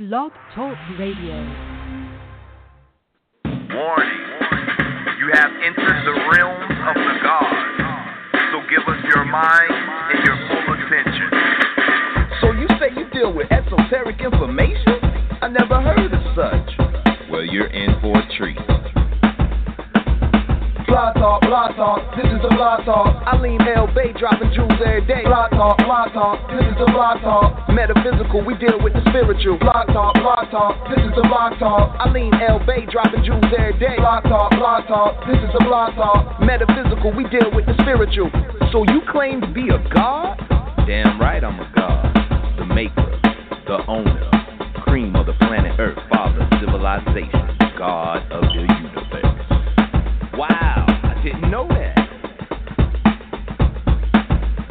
Blog Talk Radio. Warning. You have entered the realm of the gods. So give us your mind and your full attention. So you say you deal with esoteric information? I never heard of such. Well, you're in for a treat. Blog talk, blog talk, this is the blog talk. Alim El Bay dropping jewels every day. Blog talk, blog talk, this is the blog talk. Metaphysical, we deal with the spiritual. Blog talk, blog talk, this is the blog talk. Alim El Bay dropping jewels every day. Blog talk, blog talk, this is the blog talk. Metaphysical, we deal with the spiritual. So you claim to be a god? Damn right I'm a god. The maker, the owner, cream of the planet Earth, father, civilization, god of the universe. Wow, I didn't know that.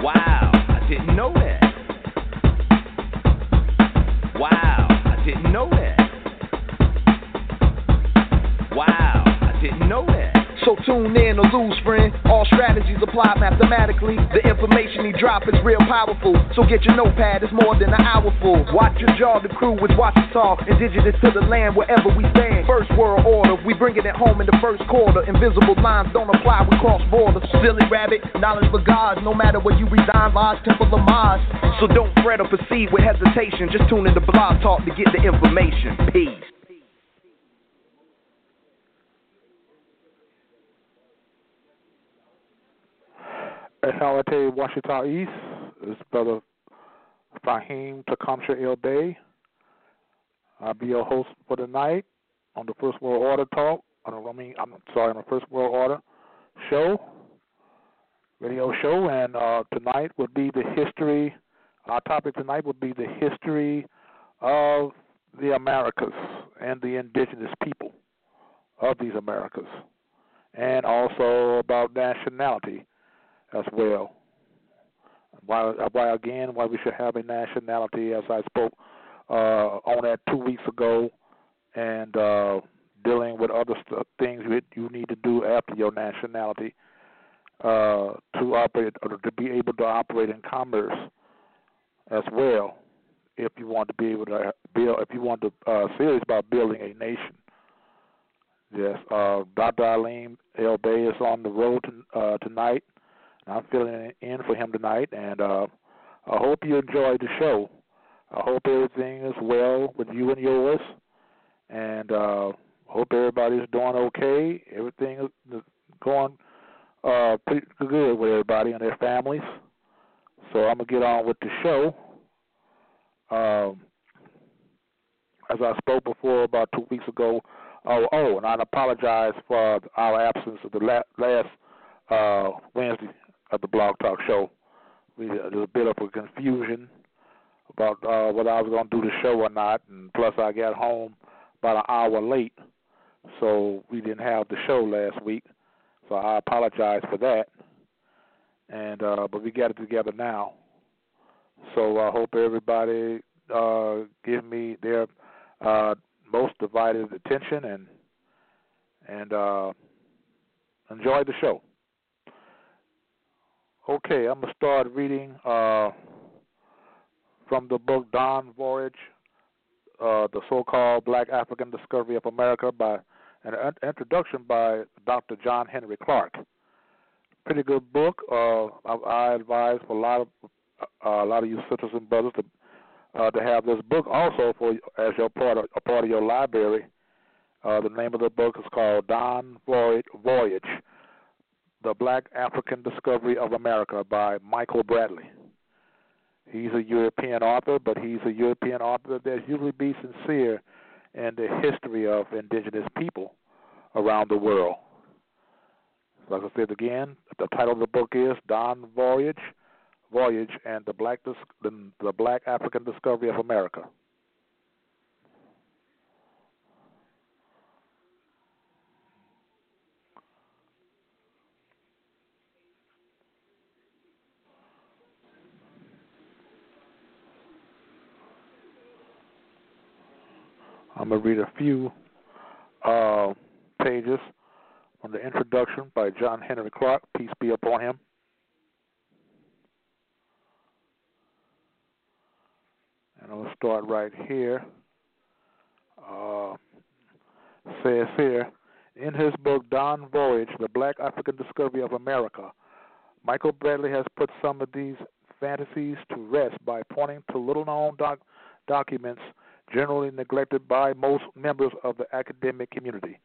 Wow, I didn't know that. Wow, I didn't know that. Wow, I didn't know that. So tune in or lose, friend. All strategies apply mathematically. The information he drop is real powerful. So get your notepad, it's more than an hour full. Watch your jaw, the crew with watch us talk. Indigenous to the land wherever we stand. First world order, we bringing it home in the first quarter. Invisible lines don't apply, we cross borders. Silly rabbit, knowledge for gods. No matter where you reside, lodge, temple, of Mars. So don't fret or proceed with hesitation. Just tune in to Blog Talk to get the information. Peace. Ehalate Washita East is Brother Fahim Tecumseh El Bay. I'll be your host for the night on the First World Order Talk. The, I mean, I'm sorry, on the First World Order show, radio show, and uh, tonight would be the history. Our topic tonight would be the history of the Americas and the indigenous people of these Americas, and also about nationality as well. Why, why again, why we should have a nationality, as I spoke uh, on that two weeks ago, and uh, dealing with other st- things that you need to do after your nationality uh, to operate or to be able to operate in commerce as well. If you want to be able to build, if you want to uh, serious about building a nation. Yes, uh, Dr. Alim El Bay is on the road to, uh, tonight. I'm filling in for him tonight, and uh, I hope you enjoyed the show. I hope everything is well with you and yours, and uh, hope everybody's doing okay. Everything is going uh, pretty good with everybody and their families. So I'm gonna get on with the show. Um, as I spoke before about two weeks ago. Oh, oh, and I apologize for our absence of the la- last uh, Wednesday of the Blog Talk Show. We was a bit of a confusion about uh, whether I was going to do the show or not, and plus I got home about an hour late, so we didn't have the show last week. So I apologize for that. And uh, but we got it together now. So I hope everybody uh, give me their uh, most divided attention and and uh, enjoy the show. Okay, I'm gonna start reading uh, from the book Dawn Voyage, uh, the so-called Black African Discovery of America by an introduction by Dr. John Henry Clarke. Pretty good book. Uh, I, I advise for a lot of uh, a lot of you sisters and brothers to uh, to have this book also for as your part of, a part of your library. Uh, the name of the book is called Dawn Voyage, Voyage the Black African Discovery of America by Michael Bradley. He's a European author, but he's a European author that usually be sincere in the history of indigenous people around the world. Like I said again, the title of the book is Dawn Voyage, Voyage and the Black Dis- the Black African Discovery of America. I'm going to read a few uh, pages from the introduction by John Henry Clarke, peace be upon him. And I'll start right here. Uh, says here, in his book Dawn Voyage, The Black African Discovery of America, Michael Bradley has put some of these fantasies to rest by pointing to little known doc- documents generally neglected by most members of the academic community.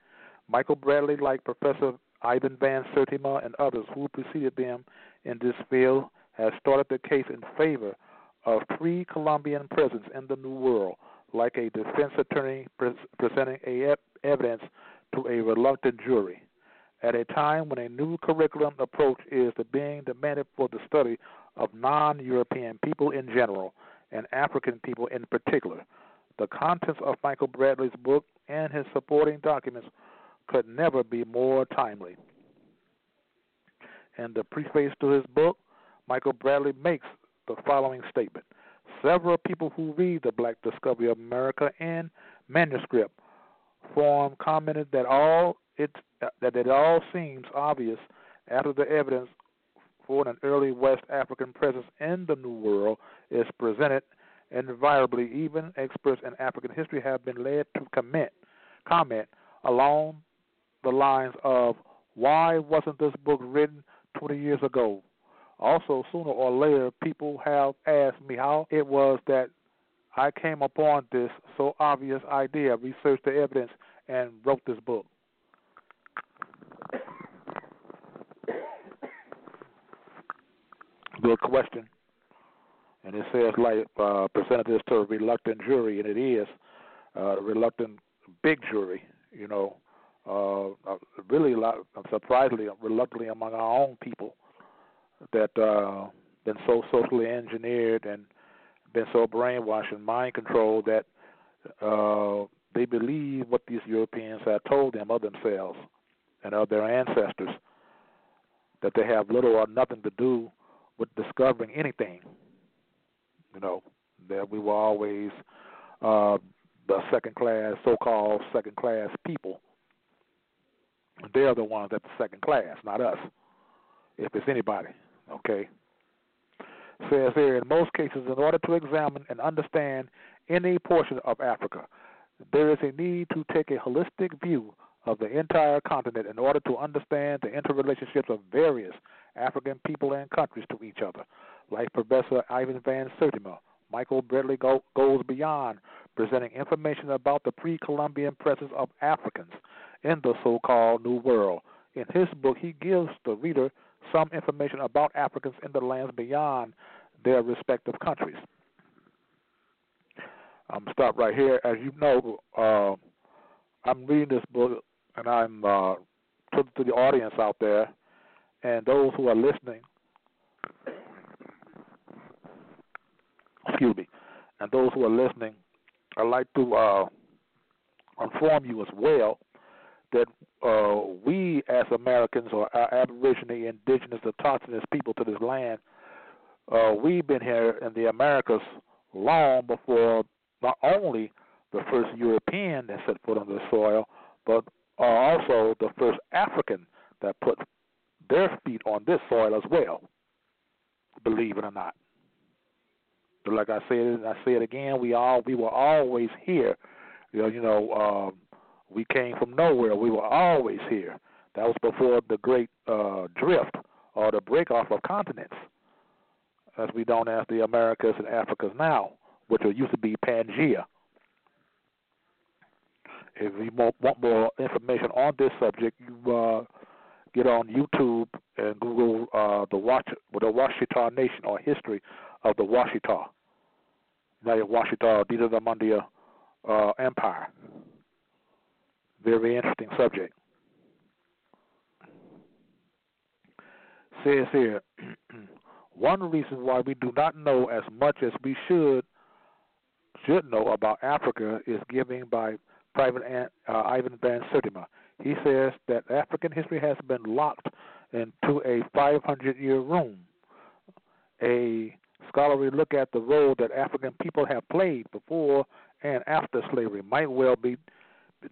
Michael Bradley, like Professor Ivan Van Sertima and others who preceded them in this field, has started the case in favor of pre Columbian presence in the New World, like a defense attorney pre- presenting a evidence to a reluctant jury. At a time when a new curriculum approach is being demanded for the study of non European people in general and African people in particular, the contents of Michael Bradley's book and his supporting documents could never be more timely. In the preface to his book, Michael Bradley makes the following statement. Several people who read the Black Discovery of America in manuscript form commented that all it that it all seems obvious after the evidence for an early West African presence in the New World is presented invariably, even experts in African history have been led to comment, comment along the lines of, why wasn't this book written 20 years ago? Also, sooner or later, people have asked me how it was that I came upon this so obvious idea, researched the evidence, and wrote this book. Good question and it says like uh, presented this to a reluctant jury, and it is uh, a reluctant big jury. You know, uh, uh really lot, surprisingly, reluctantly among our own people that uh, been so socially engineered and been so brainwashed and mind controlled that uh, they believe what these Europeans have told them of themselves and of their ancestors, that they have little or nothing to do with discovering anything you know, that we were always uh, the second class, so called second class people. They're the ones that's second class, not us, if it's anybody. Okay? Says here, in most cases, in order to examine and understand any portion of Africa, there is a need to take a holistic view of the entire continent in order to understand the interrelationships of various African people and countries to each other. Like Professor Ivan Van Sertima, Michael Bradley go, goes beyond presenting information about the pre Columbian presence of Africans in the so called New World. In his book, he gives the reader some information about Africans in the lands beyond their respective countries. I'm stop right here. As you know, uh, I'm reading this book, and I'm uh, to, to the audience out there, and those who are listening excuse me, and those who are listening, I'd like to uh, inform you as well that uh, we as Americans or our Aborigine, Indigenous, Autochthonous people to this land, uh, we've been here in the Americas long before not only the first European that set foot on the soil, but also the first African that put their feet on this soil as well, believe it or not like I said, I say it again. We all we were always here. You know, you know, um, we came from nowhere. We were always here. That was before the great uh, drift or the break off of continents, as we don't as the Americas and Africas now, which used to be Pangea. If you want more information on this subject, you uh, get on YouTube and Google uh, the Watch the Washita Nation or history of the Washita. Now Washita, these are the Mundia uh, Empire. Very interesting subject. Says here, One reason why we do not know as much as we should should know about Africa is given by Private uh, Ivan Van Sertima. He says that African history has been locked into a 500 year room. A scholarly look at the role that African people have played before and after slavery might well be,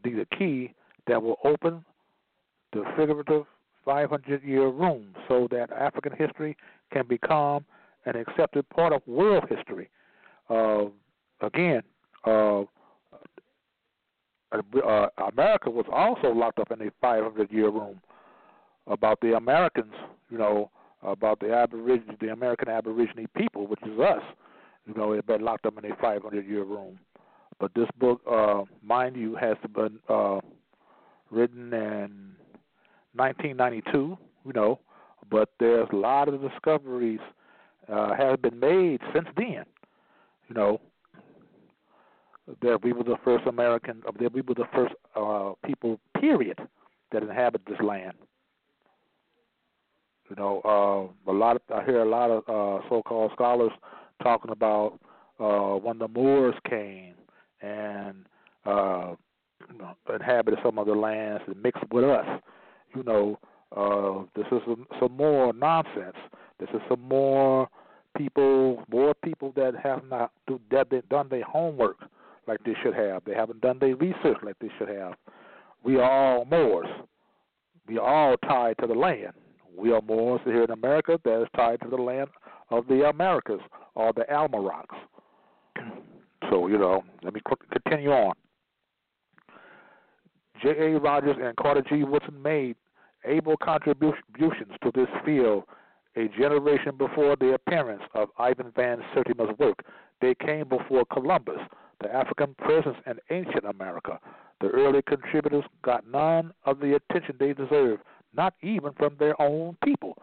be the key that will open the figurative 500 year room so that African history can become an accepted part of world history. Uh, again, uh, uh, America was also locked up in a 500 year room about the Americans, you know, about the Aborigine, the American Aborigine people, which is us. You know, they've been locked up in a 500 year room. But this book, uh, mind you, has been uh, written in 1992. You know, but there's a lot of discoveries uh, have been made since then. You know, that we were the first American, that we were the first uh, people, period, that inhabited this land. You know, uh, a lot of I hear a lot of uh, so-called scholars talking about uh, when the Moors came and uh, inhabited some of the lands and mixed with us. You know, uh, this is some, some more nonsense. This is some more people, more people that have not do, that done their homework like they should have. They haven't done their research like they should have. We are all Moors. We are all tied to the land. We are Moors here in America that is tied to the land of the Americas or the Almaroks. So, you know, let me continue on. J.A. Rogers and Carter G. Woodson made able contributions to this field a generation before the appearance of Ivan Van Sertima's work. They came before Columbus, the African presence in ancient America. The early contributors got none of the attention they deserved, not even from their own people.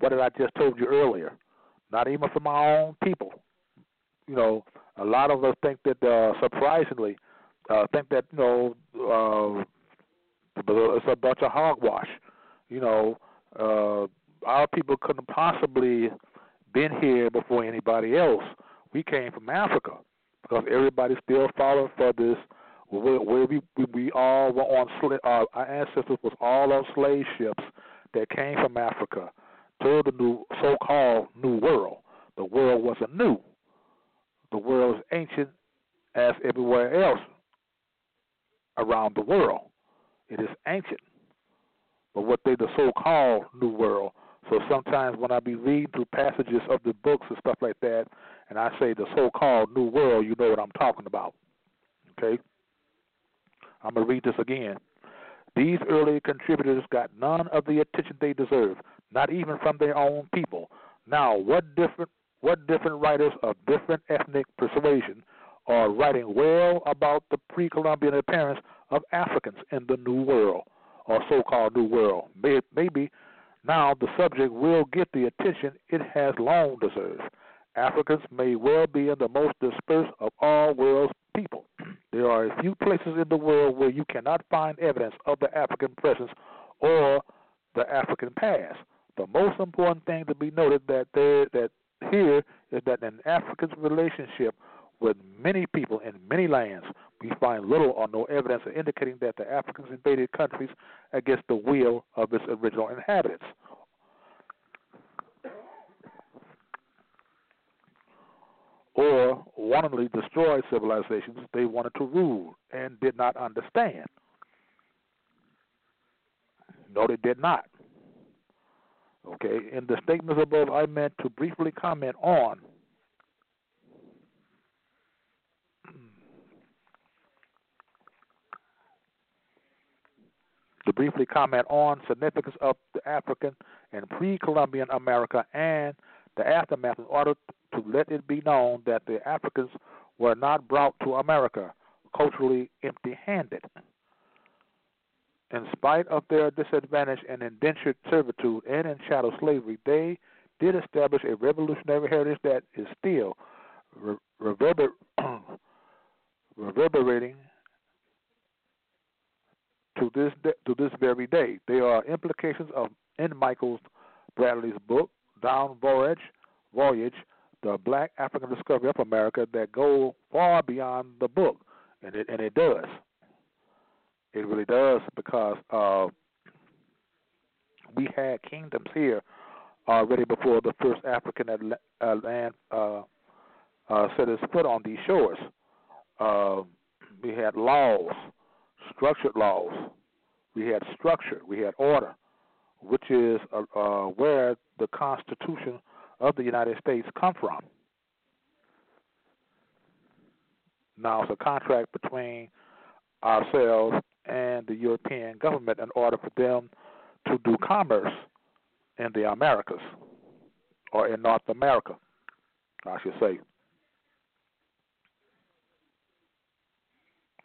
What did I just told you earlier? Not even from our own people. You know, a lot of us think that, uh, surprisingly, uh, think that you know uh, it's a bunch of hogwash. You know, uh, our people couldn't possibly been here before anybody else. We came from Africa because everybody still followed for this. Where, where we, we we all were on sla- uh, our ancestors was all on slave ships that came from Africa to the new so-called New World. The world wasn't new. The world is ancient as everywhere else around the world. It is ancient. But what they the so-called New World. So sometimes when I be reading through passages of the books and stuff like that, and I say the so-called New World, you know what I'm talking about. Okay? I'm going to read this again. These early contributors got none of the attention they deserve, not even from their own people. Now, what different what different writers of different ethnic persuasion are writing well about the pre-Columbian appearance of Africans in the New World, or so-called New World. Maybe now the subject will get the attention it has long deserved. Africans may well be in the most dispersed of all world's people. There are a few places in the world where you cannot find evidence of the African presence or the African past. The most important thing to be noted that there that here is that in African's relationship with many people in many lands, we find little or no evidence indicating that the Africans invaded countries against the will of its original inhabitants. Or wantonly destroyed civilizations they wanted to rule and did not understand. No, they did not. Okay, in the statements above, I meant to briefly comment on to briefly comment on significance of the African and pre-Columbian America and the aftermath in order to let it be known that the Africans were not brought to America culturally empty-handed. In spite of their disadvantage and indentured servitude and in chattel slavery, they did establish a revolutionary heritage that is still reverber- reverberating to this to this very day. There are implications of in Michael's Bradley's book, Dawn Voyage, voyage, the Black African Discovery of America, that go far beyond the book, and it and it does. It really does because uh, we had kingdoms here already before the first African uh, land uh, uh, set his foot on these shores. Uh, we had laws, structured laws. We had structure. We had order, which is uh, uh, where the Constitution of the United States come from. Now it's a contract between ourselves and the European government in order for them to do commerce in the Americas or in North America, I should say.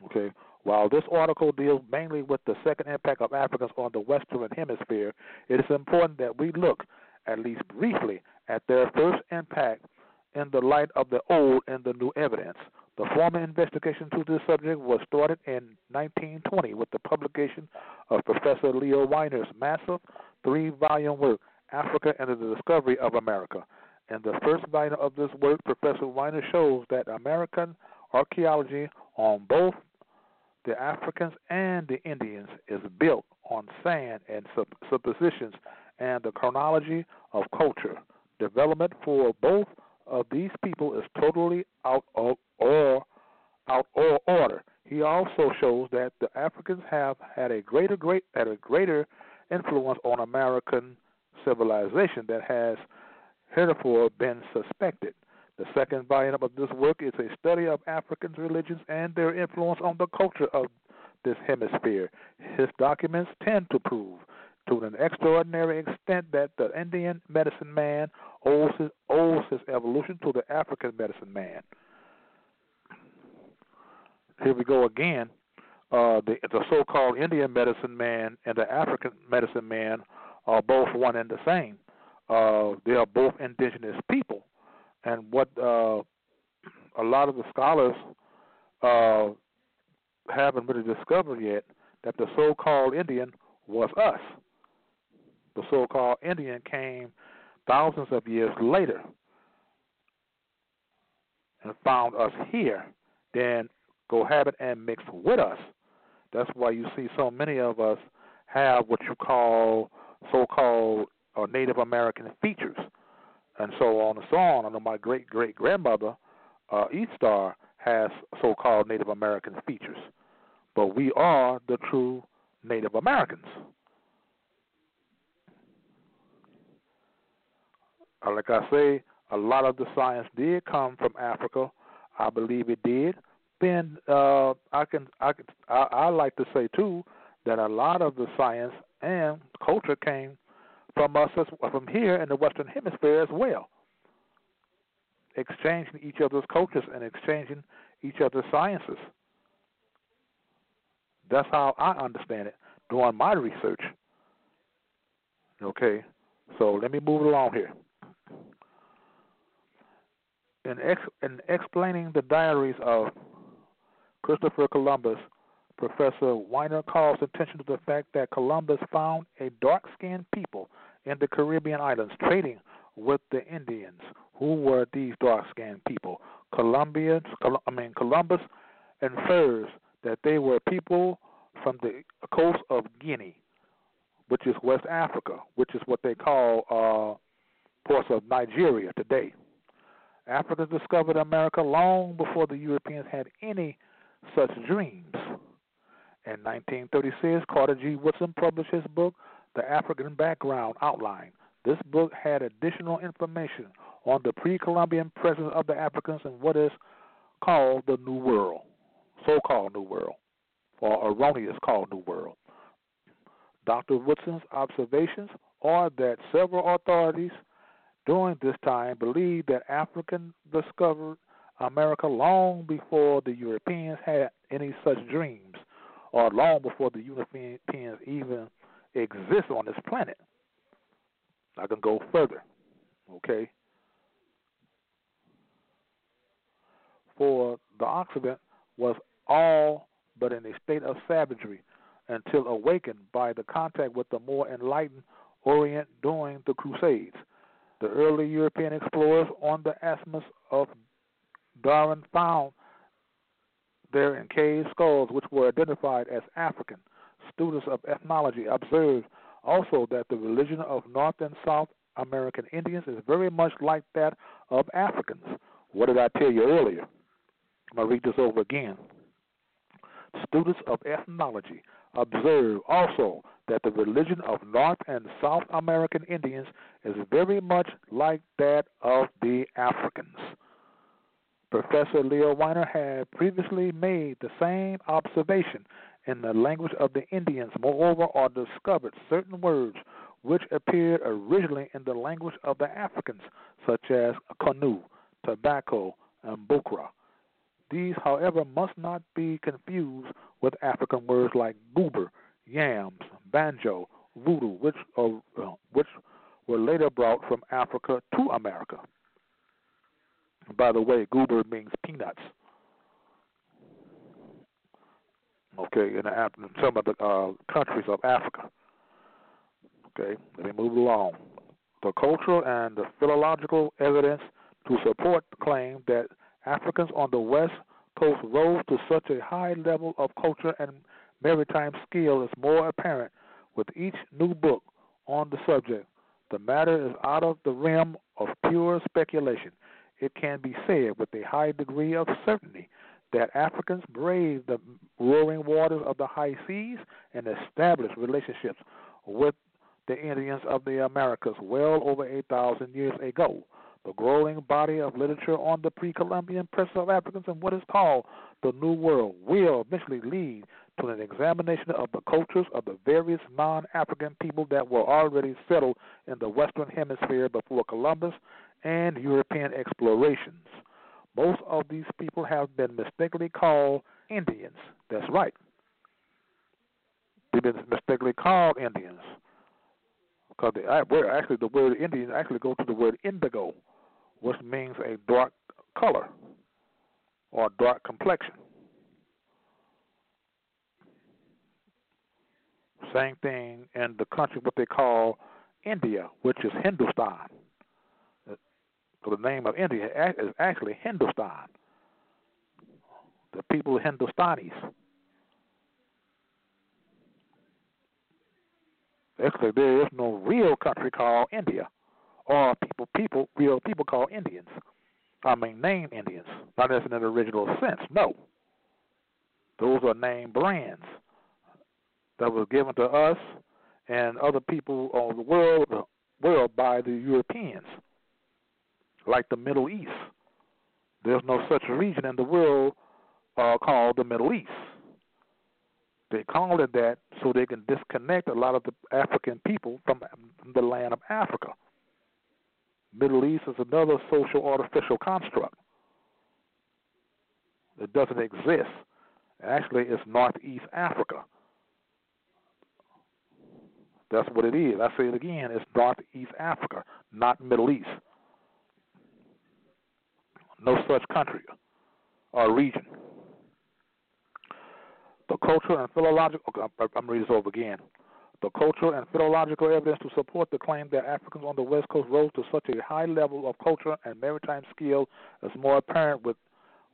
Okay. While this article deals mainly with the second impact of Africans on the Western Hemisphere, it is important that we look, at least briefly, at their first impact in the light of the old and the new evidence. The formal investigation to this subject was started in 1920 with the publication of Professor Leo Wiener's massive three volume work, Africa and the Discovery of America. In the first volume of this work, Professor Weiner shows that American archaeology on both the Africans and the Indians is built on sand and suppositions and the chronology of culture. Development for both of these people is totally out of or out of order. He also shows that the Africans have had a greater great had a greater influence on American civilization that has heretofore been suspected. The second volume of this work is a study of African religions and their influence on the culture of this hemisphere. His documents tend to prove to an extraordinary extent that the Indian medicine man owes his, owes his evolution to the African medicine man. Here we go again. Uh, the, the so-called Indian medicine man and the African medicine man are both one and the same. Uh, they are both indigenous people, and what uh, a lot of the scholars uh, haven't really discovered yet that the so-called Indian was us. The so-called Indian came thousands of years later and found us here, then cohabit and mix with us. That's why you see so many of us have what you call so-called uh, Native American features, and so on and so on. I know my great great grandmother, uh, East Star, has so-called Native American features, but we are the true Native Americans. Uh, like I say, a lot of the science did come from Africa. I believe it did. Then uh, I can I can I, I like to say too that a lot of the science and culture came from us as, from here in the Western Hemisphere as well. Exchanging each other's cultures and exchanging each other's sciences. That's how I understand it doing my research. Okay, so let me move along here. In, ex, in explaining the diaries of Christopher Columbus, Professor Wiener calls attention to the fact that Columbus found a dark skinned people in the Caribbean islands trading with the Indians. Who were these dark skinned people? Colombians, I mean, Columbus infers that they were people from the coast of Guinea, which is West Africa, which is what they call uh, parts of Nigeria today. Africans discovered America long before the Europeans had any such dreams. In 1936, Carter G. Woodson published his book, The African Background Outline. This book had additional information on the pre Columbian presence of the Africans in what is called the New World, so called New World, or erroneous called New World. Dr. Woodson's observations are that several authorities during this time believed that Africans discovered America long before the Europeans had any such dreams, or long before the Europeans even exist on this planet. I can go further. Okay? For the Occident was all but in a state of savagery until awakened by the contact with the more enlightened Orient during the Crusades. The early European explorers on the Isthmus of Darien found there in cave skulls which were identified as African. Students of ethnology observed also that the religion of North and South American Indians is very much like that of Africans. What did I tell you earlier? I'm going to read this over again. Students of ethnology observe also that the religion of North and South American Indians is very much like that of the Africans. Professor Leo Wiener had previously made the same observation in the language of the Indians, moreover, are discovered certain words which appeared originally in the language of the Africans, such as canoe, tobacco, and bukra. These, however, must not be confused with African words like goober, yams, banjo, voodoo, which, are, uh, which were later brought from Africa to America. By the way, goober means peanuts. Okay, in, the, in some of the uh, countries of Africa. Okay, let me move along. The cultural and the philological evidence to support the claim that Africans on the west coast rose to such a high level of culture and maritime skill is more apparent with each new book on the subject. The matter is out of the realm of pure speculation. It can be said with a high degree of certainty that Africans braved the roaring waters of the high seas and established relationships with the Indians of the Americas well over 8,000 years ago. The growing body of literature on the pre Columbian presence of Africans in what is called the New World will eventually lead to an examination of the cultures of the various non African people that were already settled in the Western Hemisphere before Columbus and European explorations. Most of these people have been mistakenly called Indians. That's right. They've been mistakenly called Indians because the actually the word Indian actually goes to the word indigo, which means a dark color or dark complexion. Same thing in the country what they call India, which is Hindustan. So the name of India is actually Hindustan. The people of Hindustanis. Actually, there is no real country called India, or people, people, real people called Indians. I mean, name Indians, not as in an original sense. No, those are name brands that was given to us and other people of the world, world by the Europeans, like the Middle East. There's no such region in the world uh, called the Middle East. They call it that so they can disconnect a lot of the African people from the land of Africa. Middle East is another social artificial construct. It doesn't exist. Actually, it's Northeast Africa. That's what it is. I say it again. It's Northeast Africa, not Middle East. No such country or region. The cultural and philological, okay, I'm reading this over again. The cultural and philological evidence to support the claim that Africans on the West Coast rose to such a high level of culture and maritime skill is more apparent with,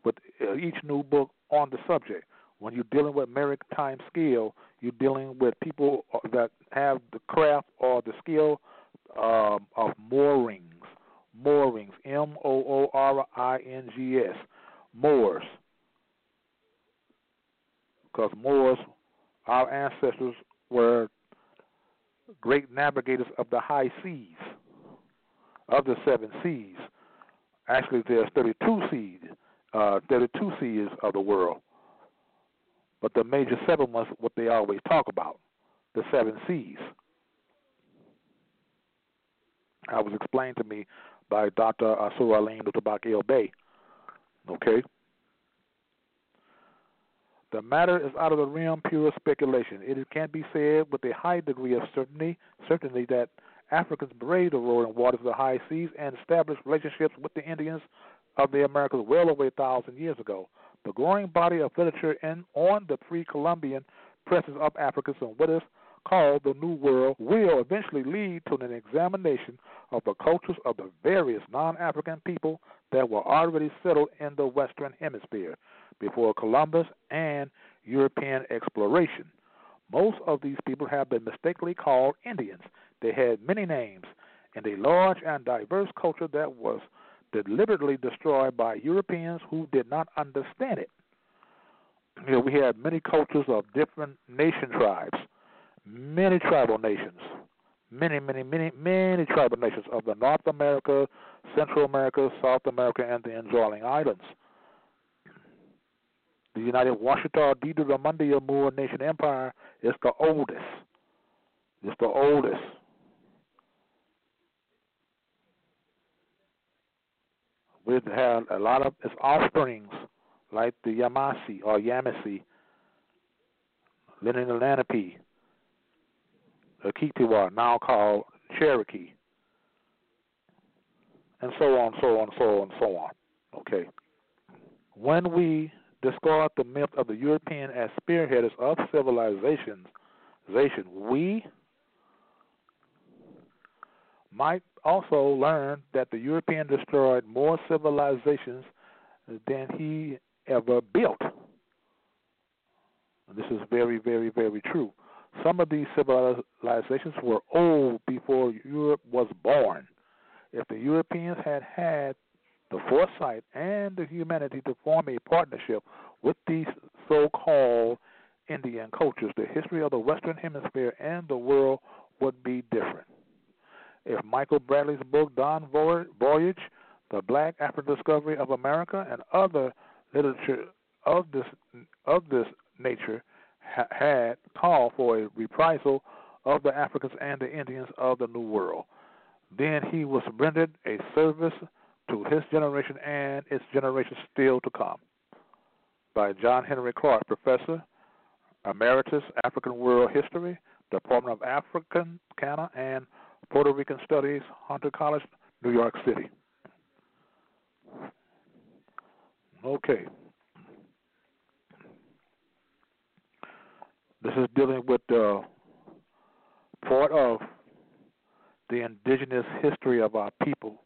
with uh, each new book on the subject. When you're dealing with maritime skill, you're dealing with people that have the craft or the skill um, of moorings. Moorings, M O O R I N G S, moors because Moors, our ancestors, were great navigators of the high seas, of the seven seas. Actually, there's 32 seas, uh, 32 seas of the world. But the major seven was what they always talk about, the seven seas. I was explained to me by Dr. Asur Alim Tabak El Bay. Okay? The matter is out of the realm pure speculation. It can be said with a high degree of certainty, certainty that Africans braved the roaring waters of the high seas and established relationships with the Indians of the Americas well over a thousand years ago. The growing body of literature in, on the pre-Columbian presence of Africans and is called the New World will eventually lead to an examination of the cultures of the various non African people that were already settled in the Western Hemisphere before Columbus and European exploration. Most of these people have been mistakenly called Indians. They had many names and a large and diverse culture that was deliberately destroyed by Europeans who did not understand it. You know, we had many cultures of different nation tribes, many tribal nations, many, many, many, many tribal nations of the North America, Central America, South America, and the Andalusian Islands. The United Washita Didoramundia Moor Nation Empire is the oldest. It's the oldest. We've had a lot of its offsprings, like the Yamasi or Yamasee, Lenni Lenape, the Kitiwa, now called Cherokee, and so on, so on, so on, so on. Okay. When we discard the myth of the European as spearheaders of civilizations, we might also learn that the European destroyed more civilizations than he ever built. This is very, very, very true. Some of these civilizations were old before Europe was born. If the Europeans had had the foresight and the humanity to form a partnership with these so called Indian cultures, the history of the Western Hemisphere and the world would be different. If Michael Bradley's book, Dawn Voyage, The Black African Discovery of America, and other literature of this, of this nature ha- had called for a reprisal of the Africans and the Indians of the New World, then he was rendered a service to his generation and its generations still to come. By John Henry Clarke, Professor, Emeritus, African World History, Department of African, Cana, and Puerto Rican Studies, Hunter College, New York City. Okay. This is dealing with part of the indigenous history of our people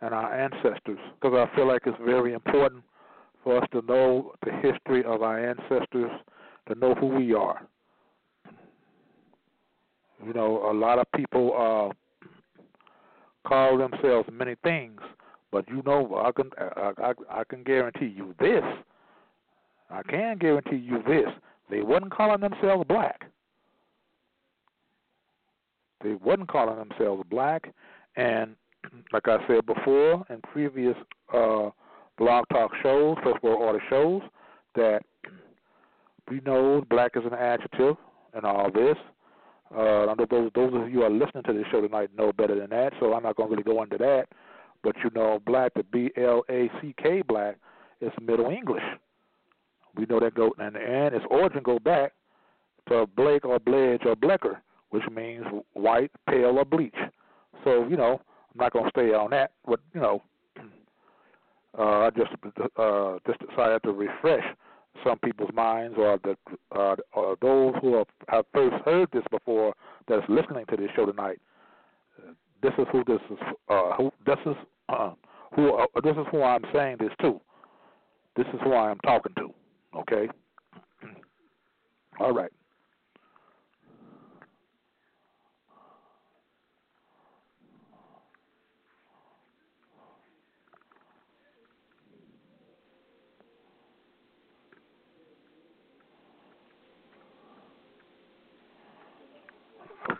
and our ancestors because I feel like it's very important for us to know the history of our ancestors, to know who we are. You know, a lot of people uh, call themselves many things, but you know, I can I, I, I can guarantee you this. I can guarantee you this: they wasn't calling themselves black. They wasn't calling themselves black, and like I said before in previous uh, blog talk shows, first world order shows, that we know black is an adjective and all this. Uh, I know those those of you who are listening to this show tonight know better than that, so I'm not going to really go into that. But you know, black, the B L A C K black, is Middle English. We know that go and and its origin go back to Blake or Bledge or Blecker, which means white, pale, or bleach. So you know, I'm not to stay on that, but you know, uh, I just uh, just decided to refresh some people's minds, or the uh, or those who have, have first heard this before that's listening to this show tonight. This is who this is. Uh, who this is uh, who uh, this is who I'm saying this to. This is who I am talking to. Okay. All right.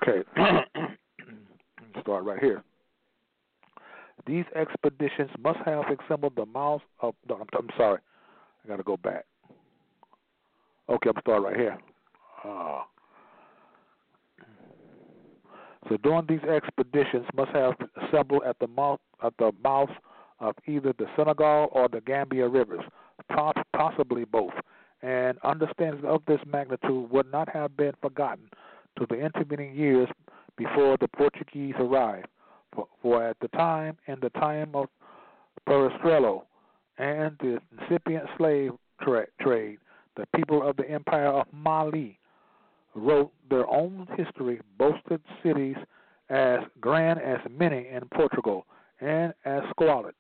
Okay, start right here. These expeditions must have assembled the mouths of. No, I'm, I'm sorry, I got to go back. Okay, I'm start right here. Uh, so during these expeditions must have assembled at the mouth at the mouths of either the Senegal or the Gambia rivers, possibly both. And understanding of this magnitude would not have been forgotten to the intervening years before the Portuguese arrived. For, for at the time, in the time of Perestrello and the incipient slave tra- trade, the people of the Empire of Mali wrote their own history, boasted cities as grand as many in Portugal and as squalid.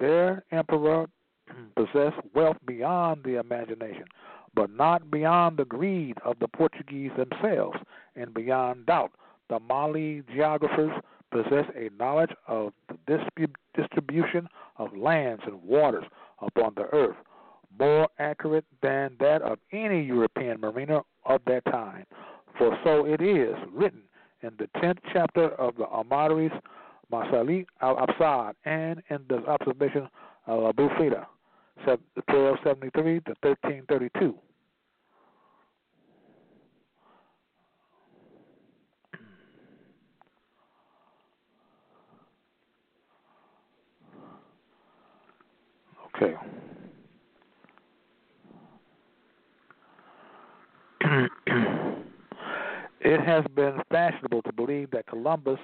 Their emperor possessed wealth beyond the imagination, but not beyond the greed of the Portuguese themselves, and beyond doubt. The Mali geographers possess a knowledge of the distribution of lands and waters upon the earth more accurate than that of any European mariner of that time. For so it is written in the tenth chapter of the Amaris Masalik al Absar and in the observation of Abu Fida, 1273 to 1332. Okay. it has been fashionable to believe that Columbus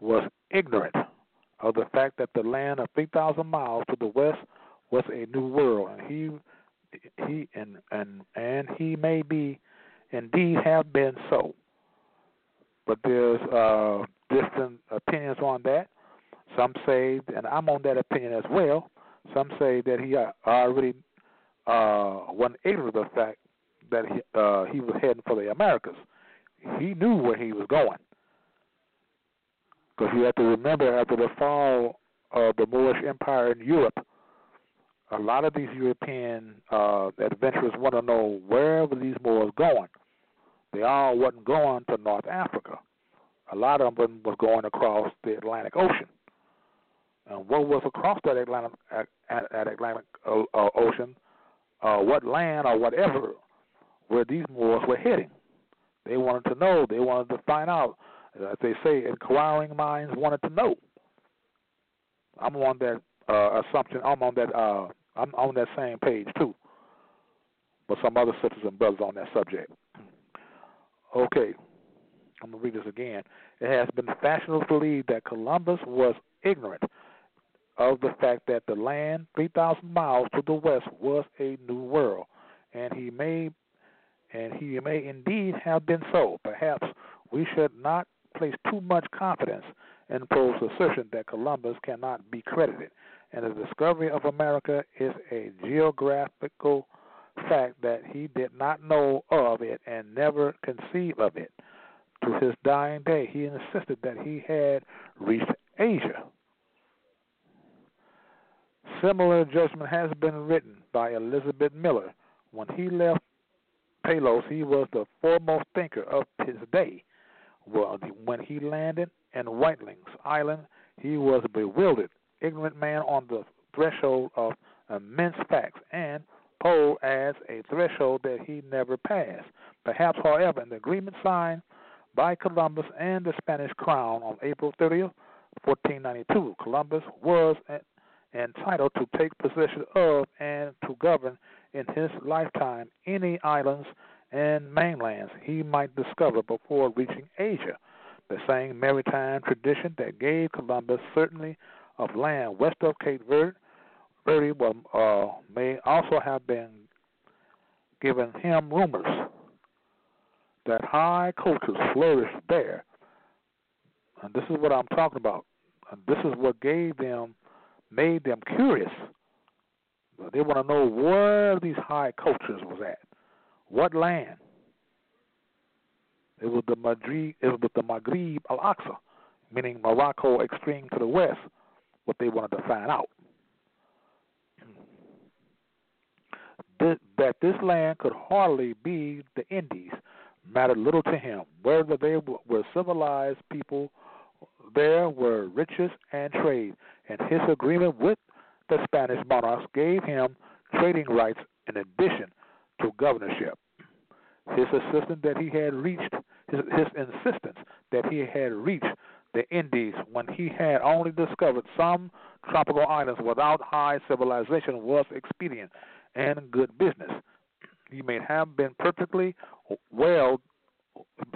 was ignorant of the fact that the land of 3,000 miles to the west was a new world, and he he and and and he may be indeed have been so. But there's uh, different opinions on that. Some say, and I'm on that opinion as well. Some say that he already uh, wasn't ignorant of the fact that he, uh, he was heading for the Americas. He knew where he was going. Because you have to remember, after the fall of the Moorish Empire in Europe, a lot of these European uh, adventurers want to know where were these Moors going. They all wasn't going to North Africa. A lot of them was going across the Atlantic Ocean. And what was across that Atlantic, that Atlantic uh, uh, Ocean, uh, what land or whatever where these Moors were heading. They wanted to know. They wanted to find out. As they say, inquiring minds wanted to know. I'm on that uh, assumption. I'm on that. Uh, I'm on that same page too. But some other sisters and brothers on that subject. Okay, I'm gonna read this again. It has been fashionable to believe that Columbus was ignorant of the fact that the land 3,000 miles to the west was a new world, and he may and he may indeed have been so. Perhaps we should not place too much confidence in Poe's assertion that Columbus cannot be credited, and the discovery of America is a geographical fact that he did not know of it and never conceive of it. To his dying day, he insisted that he had reached Asia. Similar judgment has been written by Elizabeth Miller when he left Palos, he was the foremost thinker of his day. Well, when he landed in Watlings Island, he was a bewildered, ignorant man on the threshold of immense facts, and Poe as a threshold that he never passed. Perhaps, however, in the agreement signed by Columbus and the Spanish crown on April 30th, 1492, Columbus was entitled to take possession of and to govern in his lifetime any islands and mainlands he might discover before reaching Asia. The same maritime tradition that gave Columbus certainty of land west of Cape Verde, uh, may also have been given him rumors that high cultures flourished there. And this is what I'm talking about. And this is what gave them, made them curious they want to know where these high cultures was at, what land. It was the Madrid, it was the Maghreb Al Aqsa, meaning Morocco extreme to the west. What they wanted to find out. That this land could hardly be the Indies mattered little to him. Whether they were civilized people, there were riches and trade, and his agreement with the Spanish monarchs gave him trading rights in addition to governorship. His insistence that he had reached his, his insistence that he had reached the Indies when he had only discovered some tropical islands without high civilization was expedient and good business. He may have been perfectly well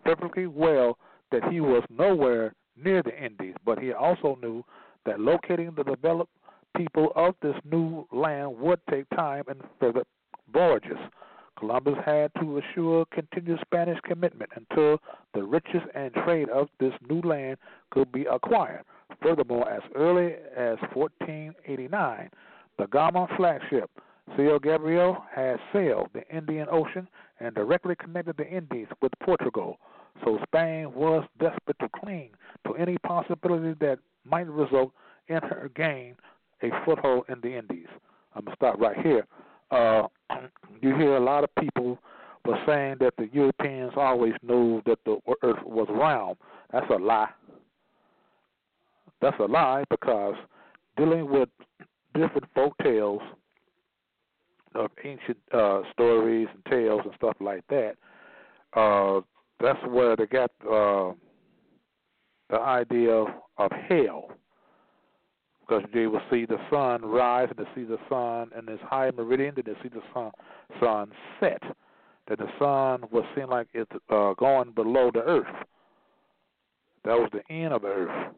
perfectly well that he was nowhere near the Indies, but he also knew that locating the developed people of this new land would take time and further voyages. Columbus had to assure continued Spanish commitment until the riches and trade of this new land could be acquired. Furthermore, as early as 1489, the Gama flagship Ciudad Gabriel had sailed the Indian Ocean and directly connected the Indies with Portugal, so Spain was desperate to cling to any possibility that might result in her gain a foothold in the Indies. I'm gonna stop right here. Uh, you hear a lot of people were saying that the Europeans always knew that the Earth was round. That's a lie. That's a lie because dealing with different folk tales of ancient uh, stories and tales and stuff like that, uh, that's where they got uh, the idea of, of hell because they will see the sun rise and they see the sun in this high meridian, then they see the sun sun set. That the sun will seem like it's uh, going below the earth. That was the end of the earth.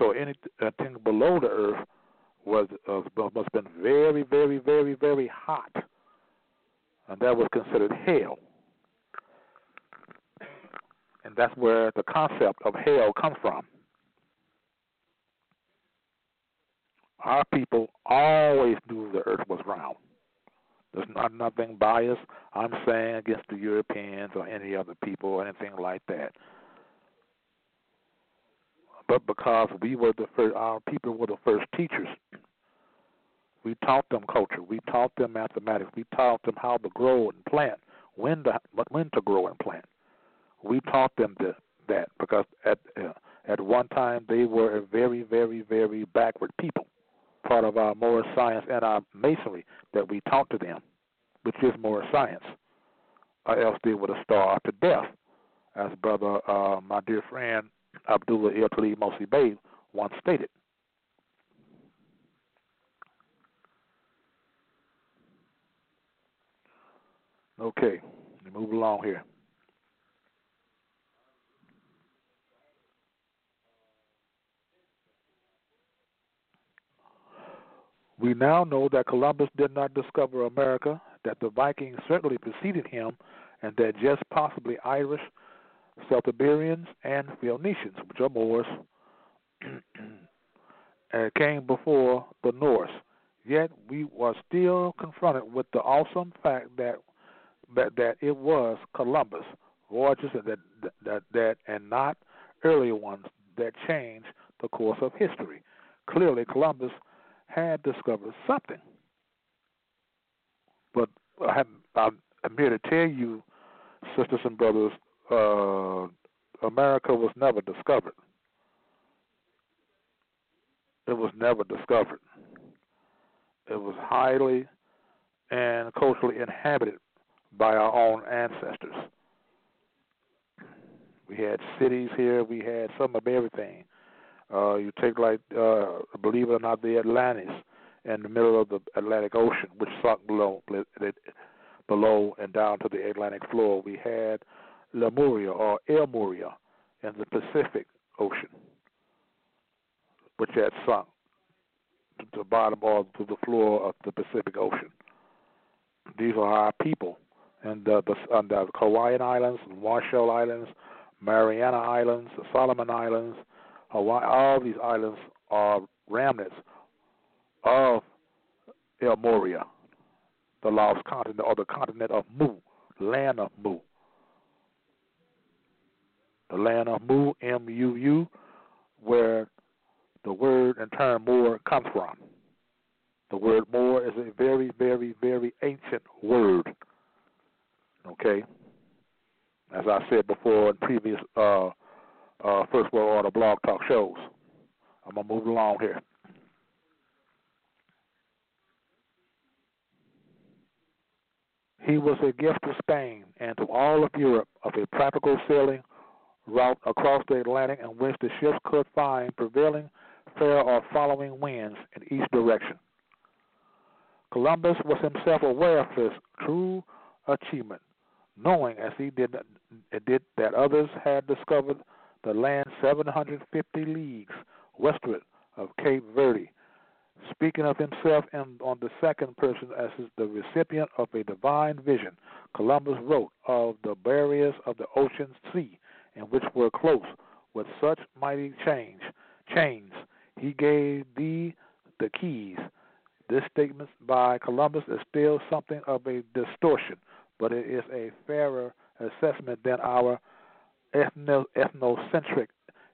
So anything below the earth was uh, must have been very, very, very, very hot, and that was considered hell. And that's where the concept of hell comes from. Our people always knew the earth was round. There's not nothing biased I'm saying against the Europeans or any other people or anything like that. But because we were the first, our people were the first teachers. We taught them culture. We taught them mathematics. We taught them how to grow and plant, when to when to grow and plant. We taught them that because at uh, at one time they were a very, very, very backward people part of our moral science and our masonry that we taught to them, which is moral science, or else they would have starved to death, as brother, uh, my dear friend Abdullah El Talib Mosi Bey once stated. Okay, move along here. We now know that Columbus did not discover America, that the Vikings certainly preceded him, and that just possibly Irish, Celtiberians, and Phoenicians, which are Moors, uh, came before the Norse. Yet we were still confronted with the awesome fact that that, that it was Columbus, voyages that, that that and not earlier ones that changed the course of history. Clearly, Columbus had discovered something. But I I'm, I'm here to tell you, sisters and brothers, uh, America was never discovered. It was never discovered. It was highly and culturally inhabited by our own ancestors. We had cities here, we had some of everything. Uh, you take like, uh, believe it or not, the Atlantis in the middle of the Atlantic Ocean, which sunk below, below and down to the Atlantic floor. We had Lemuria or Elmuria in the Pacific Ocean, which had sunk to the bottom or to the floor of the Pacific Ocean. These are our people, and the, the, the Hawaiian Islands, Marshall Islands, Mariana Islands, the Solomon Islands, Hawaii, all these islands are remnants of El Moria, the lost continent or the continent of Mu, land of Mu. The land of Mu, M U U, where the word and term Moor comes from. The word Moor is a very, very, very ancient word. Okay? As I said before in previous uh, uh, First World Order blog talk shows. I'm going to move along here. He was a gift to Spain and to all of Europe of a practical sailing route across the Atlantic in which the ships could find prevailing fair or following winds in each direction. Columbus was himself aware of his true achievement, knowing as he did, did that others had discovered the land 750 leagues westward of Cape Verde, speaking of himself and on the second person as the recipient of a divine vision. Columbus wrote of the barriers of the ocean sea, and which were close with such mighty change chains. He gave thee the keys. This statement by Columbus is still something of a distortion, but it is a fairer assessment than our ethno- ethnocentric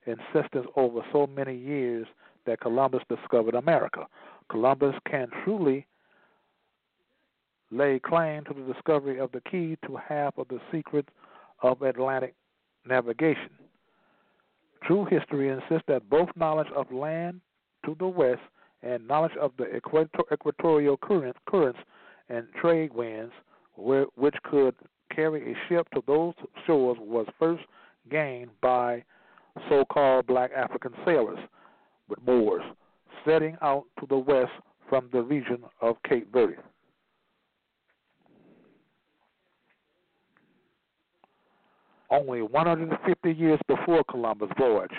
insistence over so many years that Columbus discovered America. Columbus can truly lay claim to the discovery of the key to half of the secrets of Atlantic navigation. True history insists that both knowledge of land to the west and knowledge of the equatorial current, currents and trade winds, where, which could carry a ship to those shores, was first gained by so called black African sailors with Moors setting out to the west from the region of Cape Verde. Only 150 years before Columbus' voyage,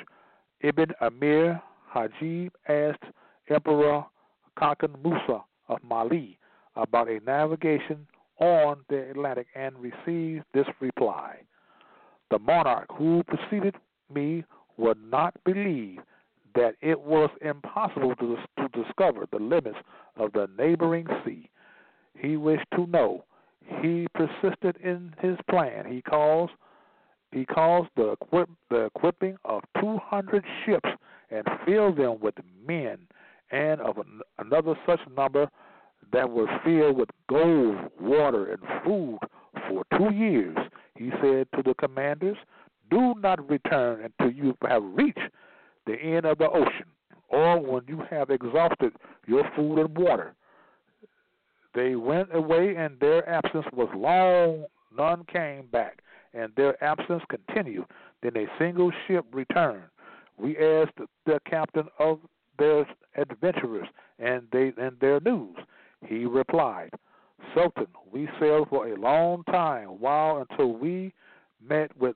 Ibn Amir Hajib asked Emperor Kankan Musa of Mali about a navigation on the Atlantic and received this reply The monarch who preceded me would not believe that it was impossible to, to discover the limits of the neighboring sea. He wished to know. He persisted in his plan. He calls he caused the, equip, the equipping of 200 ships and filled them with men, and of an, another such number that were filled with gold, water, and food for two years. He said to the commanders, Do not return until you have reached the end of the ocean, or when you have exhausted your food and water. They went away, and their absence was long. None came back, and their absence continued. Then a single ship returned. We asked the captain of their adventurers and they and their news. He replied, Sultan, we sailed for a long time, while until we met with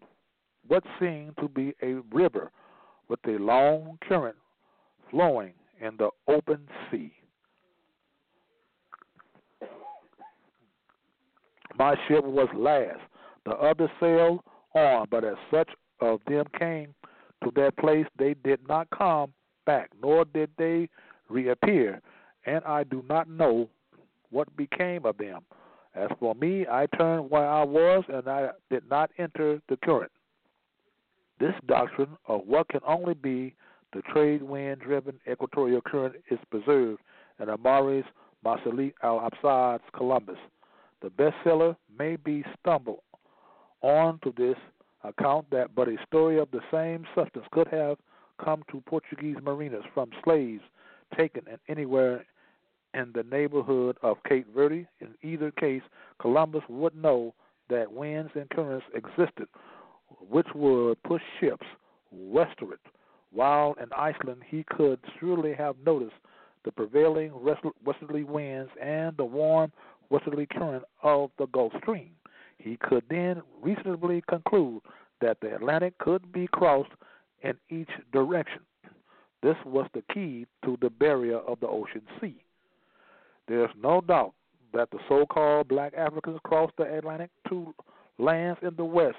what seemed to be a river with a long current flowing in the open sea. My ship was last. The others sailed on, but as such of them came to that place, they did not come back, nor did they reappear, and I do not know what became of them. As for me, I turned where I was, and I did not enter the current. This doctrine of what can only be the trade wind driven equatorial current is preserved in Amari's Masalik al Absar's Columbus. The bestseller may be stumbled on to this account that but a story of the same substance could have come to Portuguese mariners from slaves taken anywhere in the neighborhood of Cape Verde. In either case, Columbus would know that winds and currents existed which would push ships westward, while in Iceland he could surely have noticed the prevailing westerly winds and the warm westerly current of the Gulf Stream. He could then reasonably conclude that the Atlantic could be crossed in each direction. This was the key to the barrier of the ocean sea. There is no doubt that the so called black Africans crossed the Atlantic to lands in the west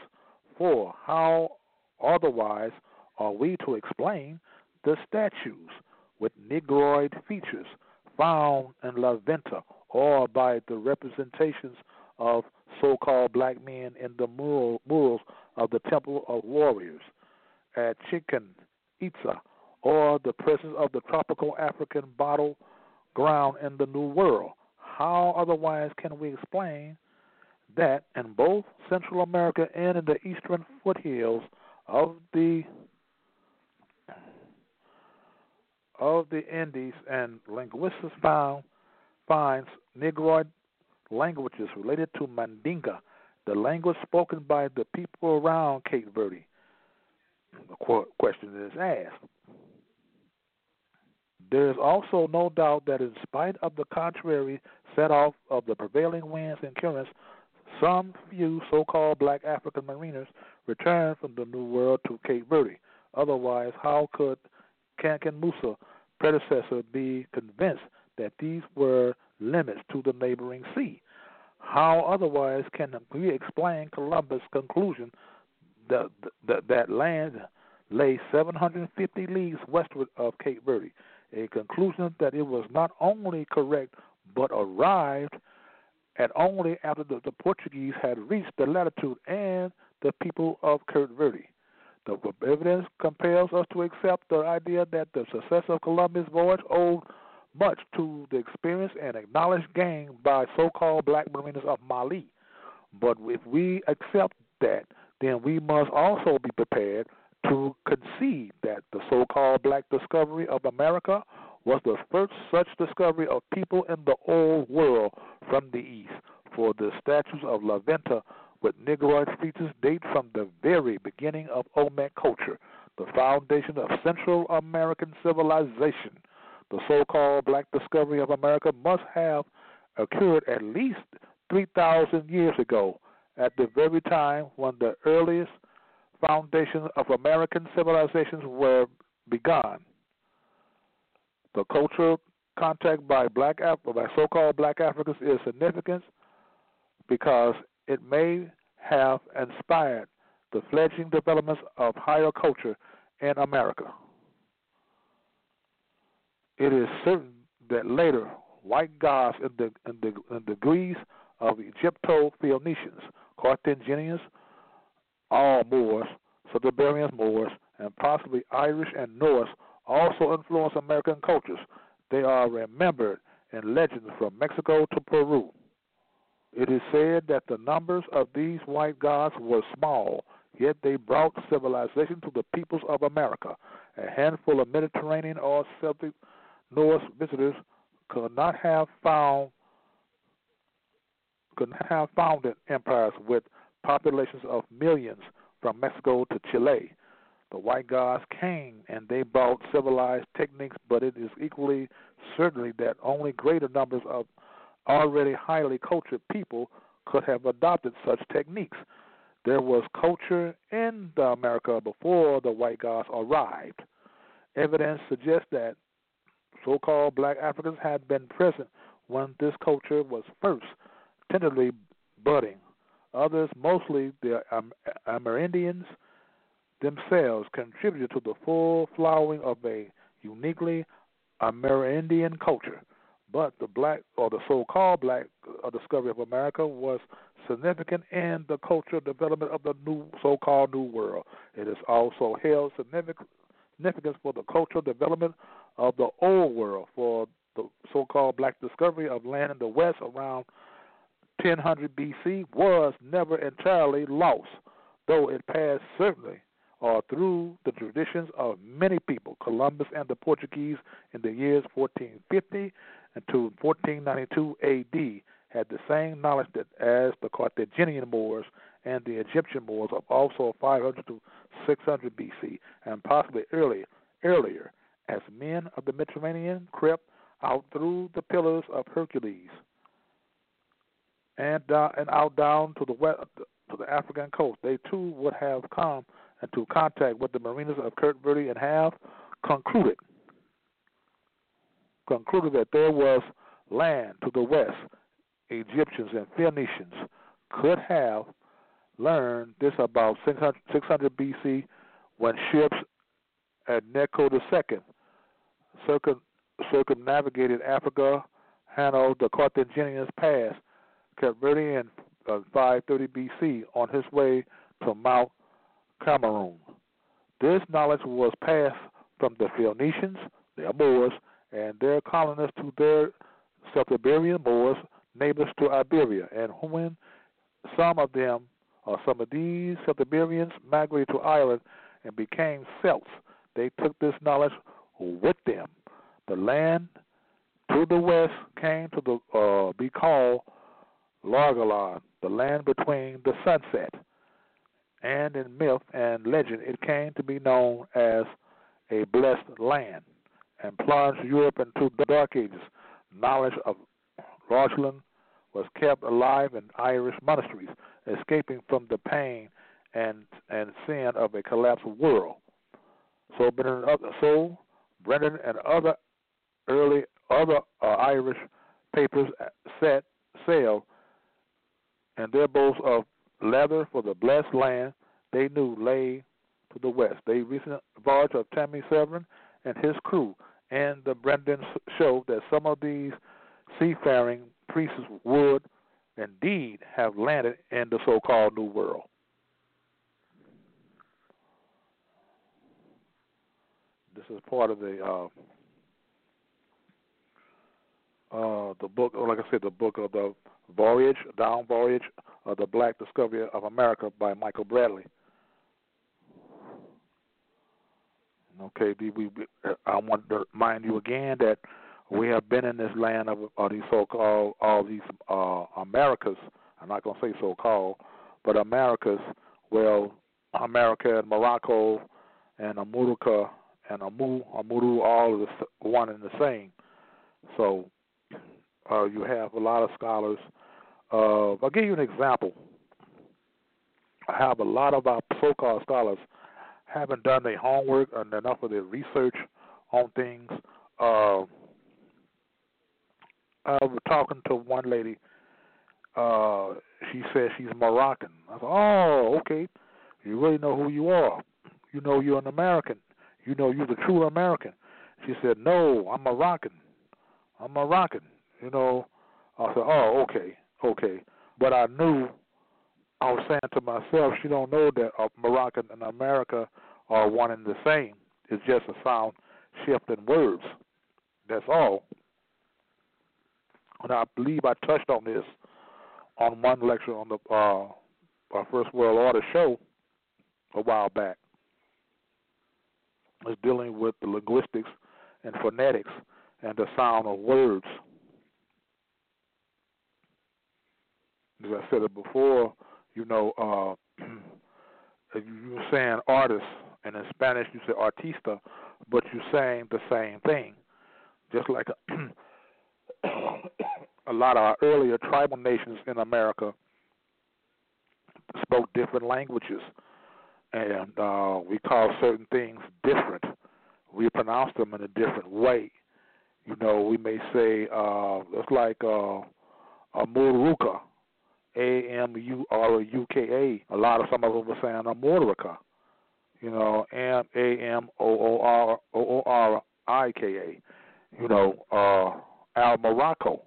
for how otherwise are we to explain the statues with negroid features found in La Venta or by the representations of so called black men in the mural, murals of the Temple of Warriors at Chichen Itza or the presence of the tropical African bottle gourd in the New World. How otherwise can we explain that in both Central America and in the eastern foothills of the of the Andes and linguists found finds Negroid languages related to Mandinka, the language spoken by the people around Cape Verde. The question is asked. There is also no doubt that, in spite of the contrary set off of the prevailing winds and currents some few so called black African mariners returned from the New World to Cape Verde. Otherwise, how could Kankan Musa predecessor be convinced that these were limits to the neighboring sea. How otherwise can we explain Columbus' conclusion that that, that land lay 750 leagues westward of Cape Verde? A conclusion that it was not only correct but arrived at only after the, the Portuguese had reached the latitude and the people of Cape Verde. The evidence compels us to accept the idea that the success of Columbus' voyage owed much to the experience and acknowledged gain by so-called black mariners of Mali. But if we accept that, then we must also be prepared to concede that the so-called black discovery of America was the first such discovery of people in the old world from the east. For the statues of La Venta with Negroid features date from the very beginning of Olmec culture, the foundation of Central American civilization. The so called black discovery of America must have occurred at least 3,000 years ago, at the very time when the earliest foundations of American civilizations were begun. The cultural contact by black by so-called black Africans is significant because it may have inspired the fledgling developments of higher culture in America. It is certain that later white gods in the in the, in the Greece of Egypto-Phoenicians, Carthaginians, all Moors, Sardinians Moors, and possibly Irish and Norse also influenced American cultures. They are remembered in legends from Mexico to Peru. It is said that the numbers of these white gods were small, yet they brought civilization to the peoples of America. A handful of Mediterranean or Celtic Norse visitors could not have found could not have founded empires with populations of millions from Mexico to Chile. The white gods came and they brought civilized techniques, but it is equally certainly that only greater numbers of already highly cultured people could have adopted such techniques. There was culture in the America before the white gods arrived. Evidence suggests that so called black Africans had been present when this culture was first tentatively budding. Others, mostly the Amerindians themselves, contributed to the full flowering of a uniquely Amerindian culture but the black or the so-called black uh, discovery of America was significant in the cultural development of the new so-called New World. It has also held significance for the cultural development of the Old World, for the so-called black discovery of land in the West around 1000 BC was never entirely lost, though it passed certainly or through the traditions of many people, Columbus and the Portuguese in the years 1450 until 1492 AD had the same knowledge that as the Carthaginian Moors and the Egyptian Moors of also 500 to 600 BC and possibly earlier, earlier as men of the Mediterranean crept out through the pillars of Hercules and uh, and out down to the west to the African coast. They too would have come into contact with the mariners of Cape Verde and have concluded concluded that there was land to the west. Egyptians and Phoenicians could have learned this about 600, 600 BC when ships at Necho II circum, circumnavigated Africa, Hanno the Carthaginians pass, Verde in uh, 530 BC on his way to Mount Cameroon. This knowledge was passed from the Phoenicians, the Moors, and their colonists to their Celtiberian Moors, neighbors to Iberia, and when some of them, or some of these Celtiberians, migrated to Ireland and became Celts, they took this knowledge with them. The land to the west came to the uh, be called Largalon, the land between the sunset. And in myth and legend, it came to be known as a blessed land and plunged Europe into the Dark Ages. Knowledge of Largalon was kept alive in Irish monasteries, escaping from the pain and and sin of a collapsed world. So Brendan, so Brendan and other early other uh, Irish papers set sail and their boast of leather for the blessed land they knew lay to the west. The recent voyage of Tim Severin and his crew and the Brendan showed that some of these seafaring priests would indeed have landed in the so-called New World. This is part of the uh, uh, the book, like I said, the book of the Voyage, Dawn Voyage of the Black Discovery of America by Michael Bradley. Okay, we, I want to remind you again that we have been in this land of, of these so-called all these uh, Americas. I'm not going to say so-called, but Americas. Well, America and Morocco and Amurka and Amu, Amuru, all the one and the same. So uh, you have a lot of scholars. Uh, I'll give you an example. I have a lot of our so-called scholars haven't done their homework and enough of their research on things. Uh, I was talking to one lady. Uh, she said she's Moroccan. I said, "Oh, okay. You really know who you are. You know you're an American. You know you're the true American." She said, "No, I'm Moroccan. I'm Moroccan." You know, I said, "Oh, okay, okay." But I knew I was saying to myself, she don't know that uh, and America are one and the same. It's just a sound shift in words. That's all. And I believe I touched on this on one lecture on the uh, our First World Order show a while back. It's dealing with the linguistics and phonetics and the sound of words. As I said it before, you know, uh, you were saying artist, and in Spanish you say artista, but you're saying the same thing. Just like a, lot of our earlier tribal nations in America spoke different languages, and uh, we call certain things different. We pronounce them in a different way. You know, we may say uh, it's like uh, a muruka, a M U R U K A. A lot of some of them were saying Amorica. You know, M A M O O R O O R I K A. You know, uh Al Morocco.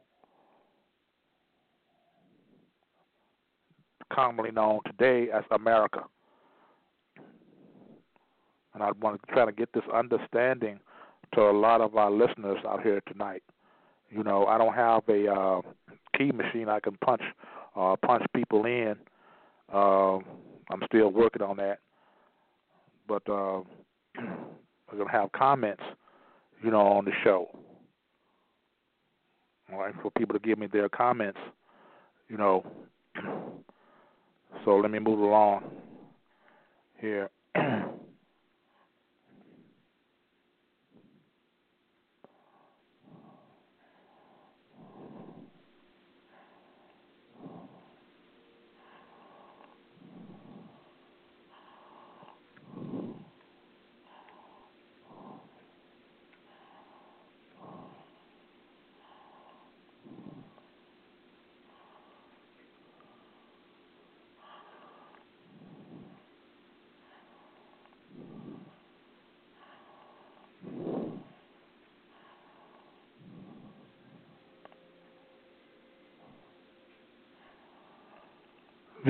Commonly known today as America. And I want to try to get this understanding to a lot of our listeners out here tonight. You know, I don't have a uh, key machine I can punch uh, punch people in. Uh, I'm still working on that, but uh, I'm gonna have comments, you know, on the show. All right, for people to give me their comments, you know. So let me move along here.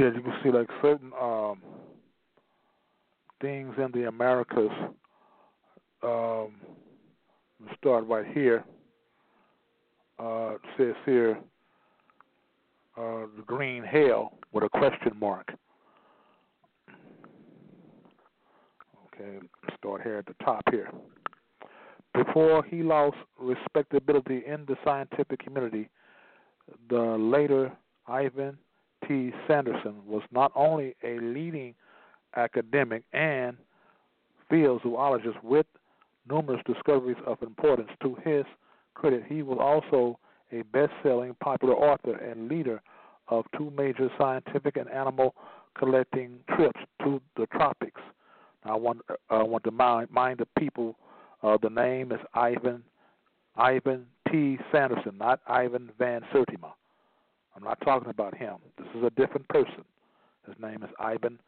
Yeah, you can see like certain um, things in the Americas. Um, start right here. Uh, says here uh, the green hell with a question mark. Okay, start here at the top here. Before he lost respectability in the scientific community, the later Ivan T. Sanderson was not only a leading academic and field zoologist with numerous discoveries of importance to his credit, he was also a best selling popular author and leader of two major scientific and animal collecting trips to the tropics. I want, uh, I want to mind, mind the people uh, the name is Ivan Ivan T. Sanderson, not Ivan Van Sertima. I'm not talking about him. This is a different person. His name is Ivan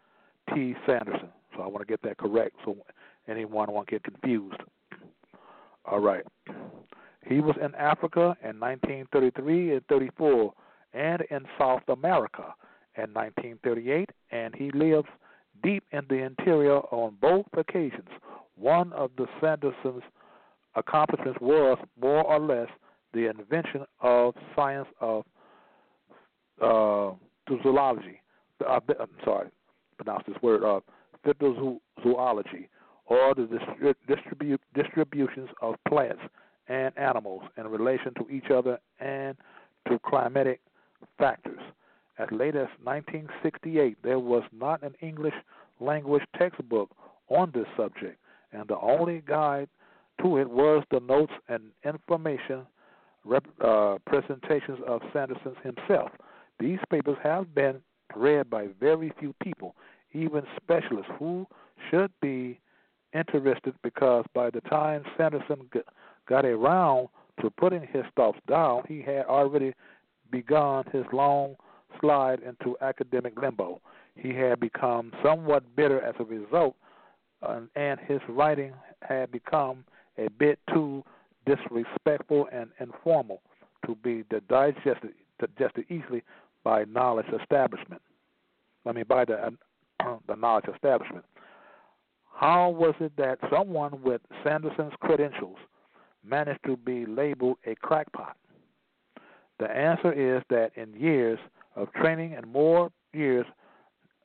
T. Sanderson. So I want to get that correct so anyone won't get confused. All right. He was in Africa in 1933 and 34 and in South America in 1938, and he lives deep in the interior on both occasions. One of the Sanderson's accomplishments was more or less the invention of science of uh, zoology. Uh, I'm sorry, pronounce this word. Uh, cryptozoology, or the distribu- distributions of plants and animals in relation to each other and to climatic factors. As late as 1968, there was not an English language textbook on this subject, and the only guide to it was the notes and information rep, uh, presentations of Sanderson himself. These papers have been read by very few people, even specialists who should be interested because by the time Sanderson got around to putting his thoughts down, he had already begun his long slide into academic limbo. He had become somewhat bitter as a result, uh, and his writing had become a bit too disrespectful and informal to be digested, digested easily by knowledge establishment. I mean, by the uh, the knowledge establishment. How was it that someone with Sanderson's credentials managed to be labeled a crackpot? The answer is that in years of training and more years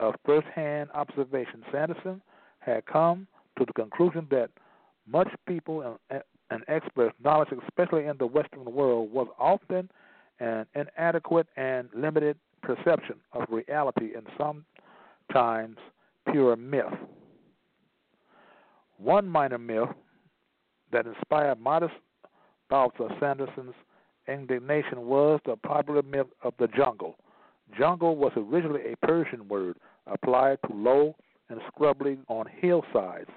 of first-hand observation, Sanderson had come to the conclusion that much people and, and experts' knowledge, especially in the Western world, was often an inadequate and limited perception of reality and sometimes pure myth. One minor myth that inspired modest bouts of Sanderson's indignation was the popular myth of the jungle. Jungle was originally a Persian word applied to low and scrubby on hillsides.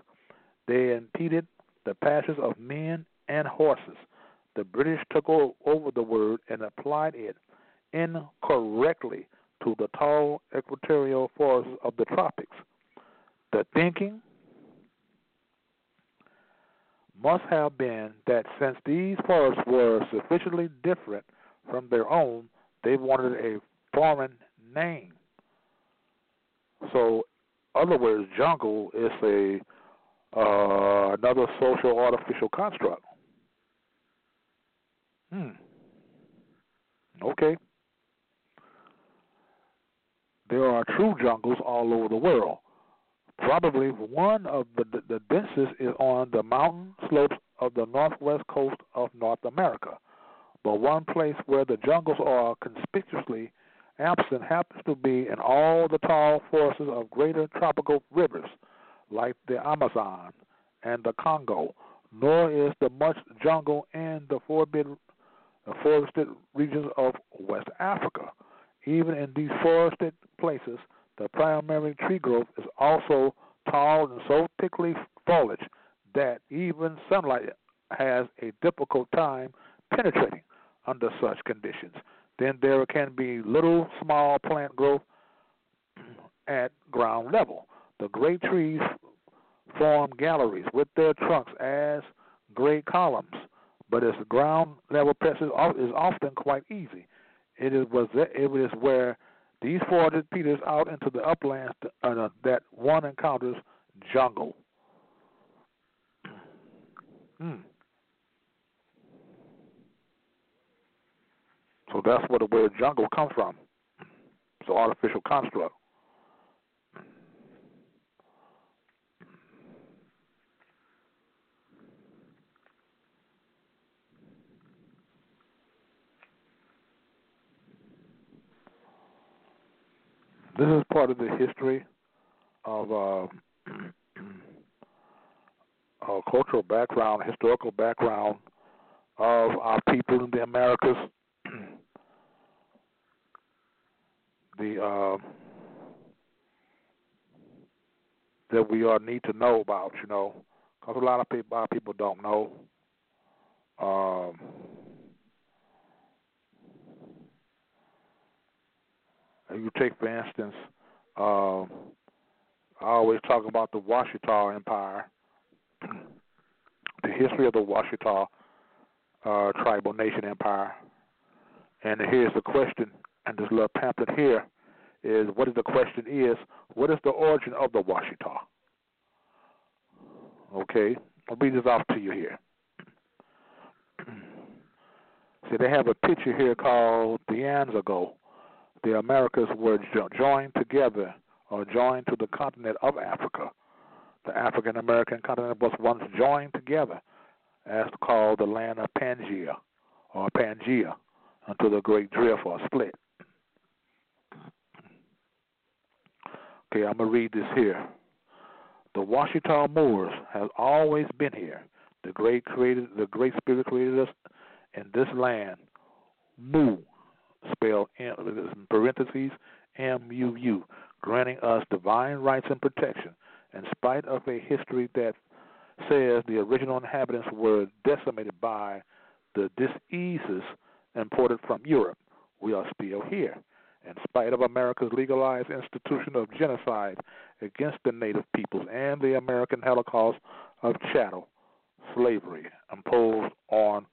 They impeded the passage of men and horses. The British took over the word and applied it incorrectly to the tall equatorial forests of the tropics. The thinking must have been that since these forests were sufficiently different from their own, they wanted a foreign name. So, other words, jungle is a uh, another social artificial construct. Hmm. Okay. There are true jungles all over the world. Probably one of the, the, the densest is on the mountain slopes of the northwest coast of North America. But one place where the jungles are conspicuously absent happens to be in all the tall forests of greater tropical rivers like the Amazon and the Congo, nor is there much jungle in the forbidden, forested regions of West Africa. Even in these forested places, the primary tree growth is also tall and so thickly foliage that even sunlight has a difficult time penetrating under such conditions. Then there can be little small plant growth at ground level. The great trees form galleries with their trunks as great columns, but its ground level passage is often quite easy. It is was it is where these forested peters out into the uplands uh, that one encounters jungle. Hmm. So that's where the word jungle comes from. It's an artificial construct. This is part of the history of uh, cultural background, historical background of our people in the Americas. the uh, that we all need to know about, you know, because a lot of people, our people don't know. Um, you take, for instance, uh, I always talk about the Washita Empire, the history of the Washita uh, tribal nation empire. And here's the question, and this little pamphlet here is what is the question is, what is the origin of the Washita? Okay, I'll read this off to you here. See, they have a picture here called the Anzago. The Americas were jo- joined together or joined to the continent of Africa. The African American continent was once joined together as called the land of Pangea or Pangea until the great drift or split. Okay, I'm gonna read this here. The Washita Moors has always been here. The great created the great spirit created us in this land. Mu spelled in parentheses M U U, granting us divine rights and protection, in spite of a history that says the original inhabitants were decimated by the diseases imported from Europe. We are still here, in spite of America's legalized institution of genocide against the native peoples and the American Holocaust of chattel slavery imposed on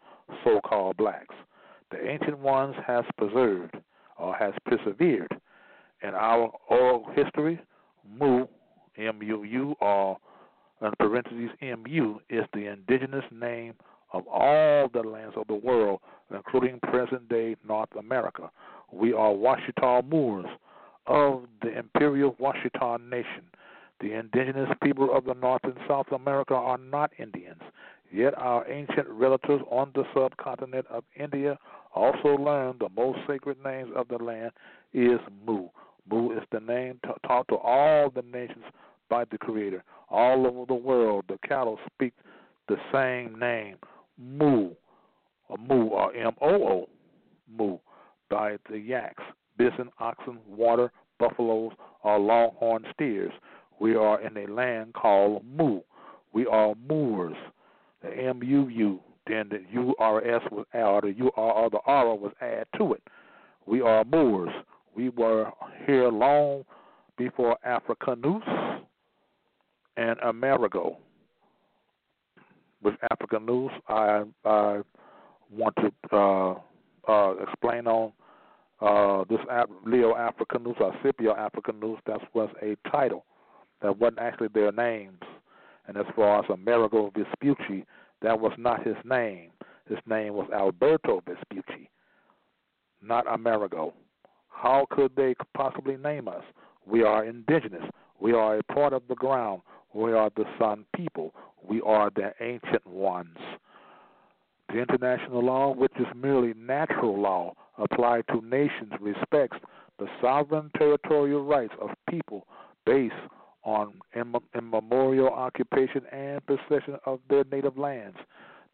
so-called blacks. The ancient ones has preserved or has persevered in our oral history. Mu, M-U-U, or in parentheses MU, is the indigenous name of all the lands of the world, including present-day North America. We are Washita Moors of the Imperial Washita Nation. The indigenous people of the North and South America are not Indians, yet our ancient relatives on the subcontinent of India also learned the most sacred names of the land is Mu. Mu is the name t- taught to all the nations by the Creator. All over the world, the cattle speak the same name, Mu, or Mu, or M O O, Mu, by the yaks, bison, oxen, water, buffaloes, or longhorn steers. We are in a land called Mu. We are Moors. The M U U, then the U R S was or the U R or the R was added to it. We are Moors. We were here long before Africanus and Amerigo. With Africanus, I I want to uh, uh, explain on uh, this Leo Africanus or Scipio Africanus. That was a title that wasn't actually their names. And as far as Amerigo Vespucci, that was not his name. His name was Alberto Vespucci, not Amerigo. How could they possibly name us? We are indigenous. We are a part of the ground. We are the Sun people. We are the ancient ones. The international law, which is merely natural law applied to nations, respects the sovereign territorial rights of people based on immemorial occupation and possession of their native lands.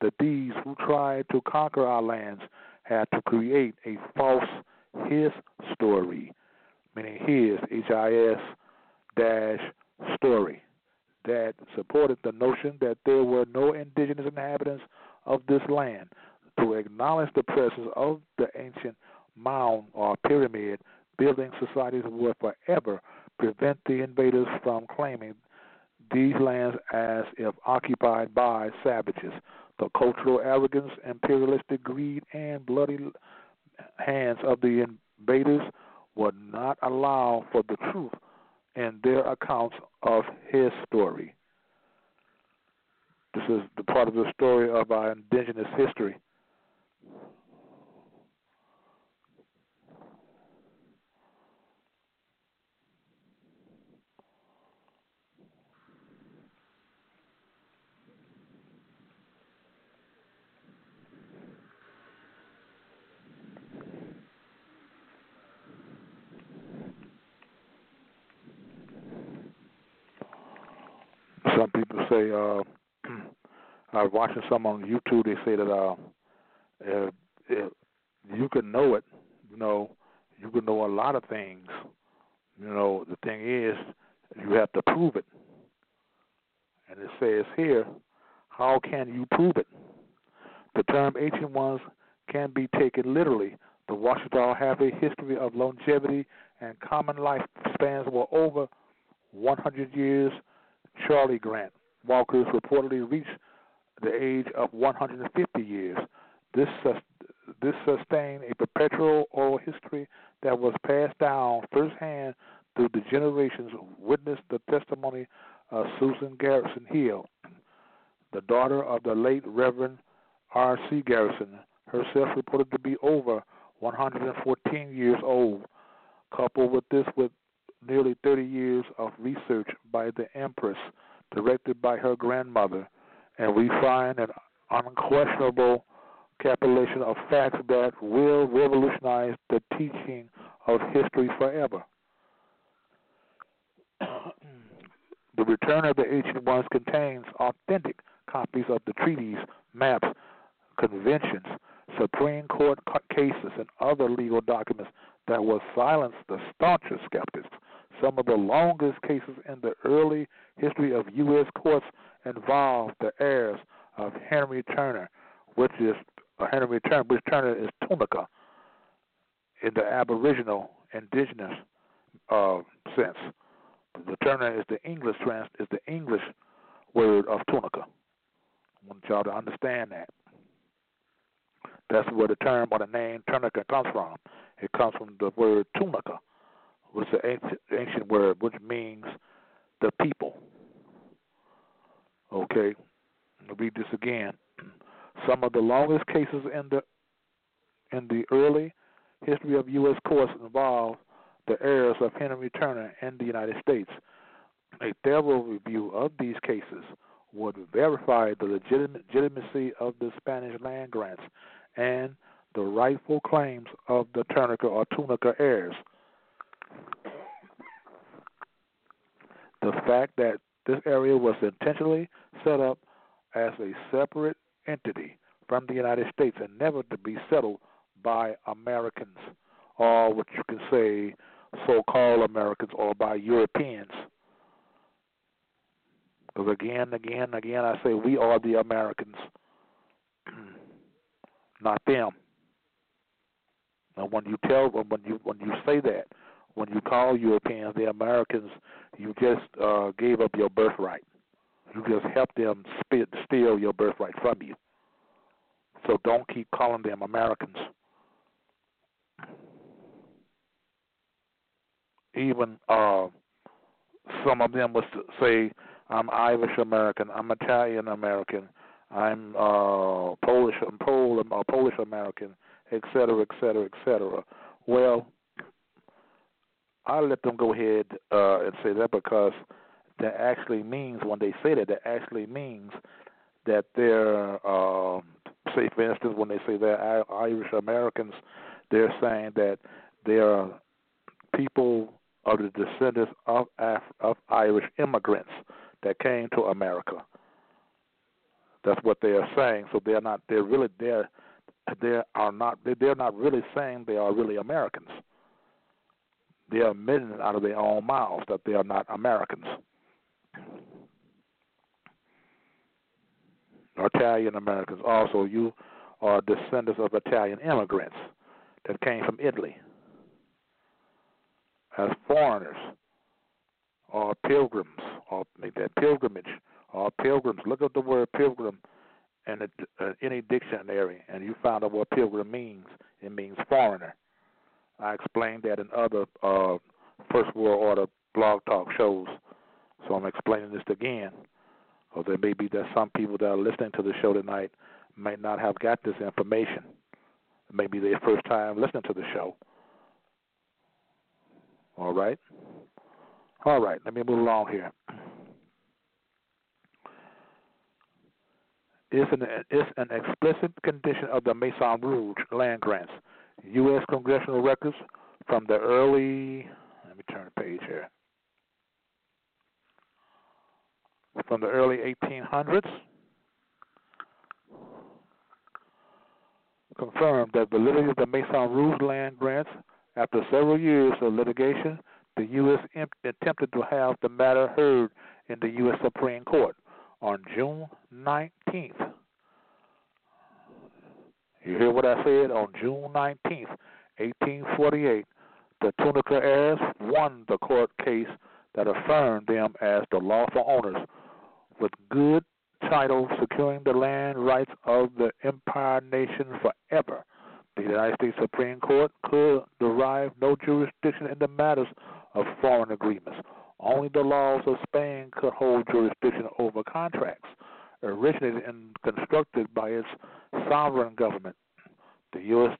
That these who tried to conquer our lands had to create a false his story, meaning his H I S dash story that supported the notion that there were no indigenous inhabitants of this land. To acknowledge the presence of the ancient mound or pyramid building societies would forever prevent the invaders from claiming these lands as if occupied by savages. The cultural arrogance, imperialistic greed, and bloody hands of the invaders would not allow for the truth in their accounts of his story. This is the part of the story of our indigenous history. Some people say, uh, I was watching some on YouTube. They say that uh, if, if you can know it, you know, you can know a lot of things. You know, the thing is, you have to prove it. And it says here, how can you prove it? The term ancient ones can be taken literally. The Ouachita have a history of longevity and common lifespans were over 100 years. Charlie Grant walkers reportedly reached the age of 150 years. This this sustained a perpetual oral history that was passed down firsthand through the generations. Witnessed the testimony of Susan Garrison Hill, the daughter of the late Reverend R. C. Garrison, herself reported to be over 114 years old. Coupled with this, with nearly 30 years of research by the Empress, directed by her grandmother, and we find an unquestionable capitulation of facts that will revolutionize the teaching of history forever. the Return of the Ancient Ones contains authentic copies of the treaties, maps, conventions, Supreme Court cases, and other legal documents that will silence the staunchest skeptics. Some of the longest cases in the early history of U.S. courts involve the heirs of Henry Turner, which is uh, Henry Turner, which Turner is Tunica in the Aboriginal indigenous uh, sense. The Turner is the English trans is the English word of Tunica. I want y'all to understand that. That's where the term or the name Tunica comes from. It comes from the word Tunica, is an ancient, ancient word which means the people. Okay, I'll read this again. Some of the longest cases in the in the early history of U.S. courts involve the heirs of Henry Turner in the United States. A thorough review of these cases would verify the legitimacy of the Spanish land grants and the rightful claims of the Tunica or Tunica heirs. The fact that this area was intentionally set up as a separate entity from the United States and never to be settled by Americans, or what you can say so called Americans, or by Europeans. Because again, again, again, I say we are the Americans, not them. And when you tell when you when you say that, when you call Europeans the Americans, you just uh, gave up your birthright. You just helped them spit, steal your birthright from you. So don't keep calling them Americans. Even uh, some of them would say, "I'm Irish American. I'm Italian American. I'm uh, Polish. I'm Pol- uh, Polish American, etc., etc., etc." Well, I let them go ahead uh, and say that because that actually means when they say that, that actually means that they're, uh, say for instance, when they say they're Irish Americans, they're saying that they are people of the descendants of Af- of Irish immigrants that came to America. That's what they are saying. So they're not. They're really. They're. They are not. They're not really saying they are really Americans. They are admitting out of their own mouths that they are not Americans. Italian Americans. Also, you are descendants of Italian immigrants that came from Italy as foreigners or pilgrims or make that pilgrimage or pilgrims. Look up the word pilgrim in uh, any dictionary, and you find out what pilgrim means. It means foreigner. I explained that in other uh, First World Order blog talk shows so I'm explaining this again, because there may be that some people that are listening to the show tonight might not have got this information. Maybe their first time listening to the show. All right. All right. Let me move along here. It's an, it's an explicit condition of the Maison Rouge land grants. U.S. congressional records from the early. Let me turn the page here. from the early 1800s confirmed that the validity of the Maison Rouge land grants after several years of litigation, the U.S. attempted to have the matter heard in the U.S. Supreme Court on June 19th, You hear what I said? On June 19th, 1848, the Tunica heirs won the court case that affirmed them as the lawful owners with good title securing the land rights of the Empire Nation forever. The United States Supreme Court could derive no jurisdiction in the matters of foreign agreements. Only the laws of Spain could hold jurisdiction over contracts originated and constructed by its sovereign government. The U.S.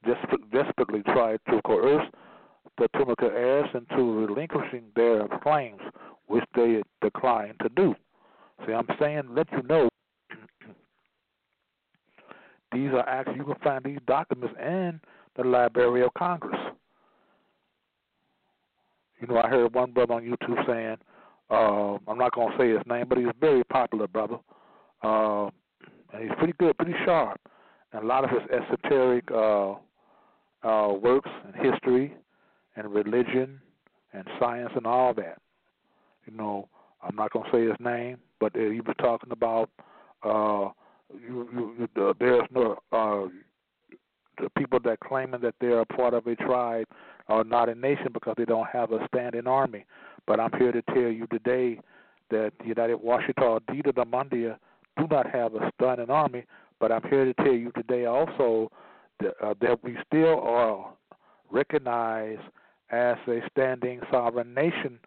desperately tried to coerce the Tunica heirs into relinquishing their claims, which they declined to do. See, I'm saying, let you know, these are actually, you can find these documents in the Library of Congress. You know, I heard one brother on YouTube saying, uh, I'm not going to say his name, but he's a very popular brother. Uh, and he's pretty good, pretty sharp. And a lot of his esoteric uh, uh, works and history and religion and science and all that. You know, I'm not going to say his name, but uh, he was talking about uh, you, you, uh, there's no uh, the people that claiming that they're a part of a tribe are not a nation because they don't have a standing army. But I'm here to tell you today that the United Washita Dita Damandia do not have a standing army. But I'm here to tell you today also that, uh, that we still are recognized as a standing sovereign nation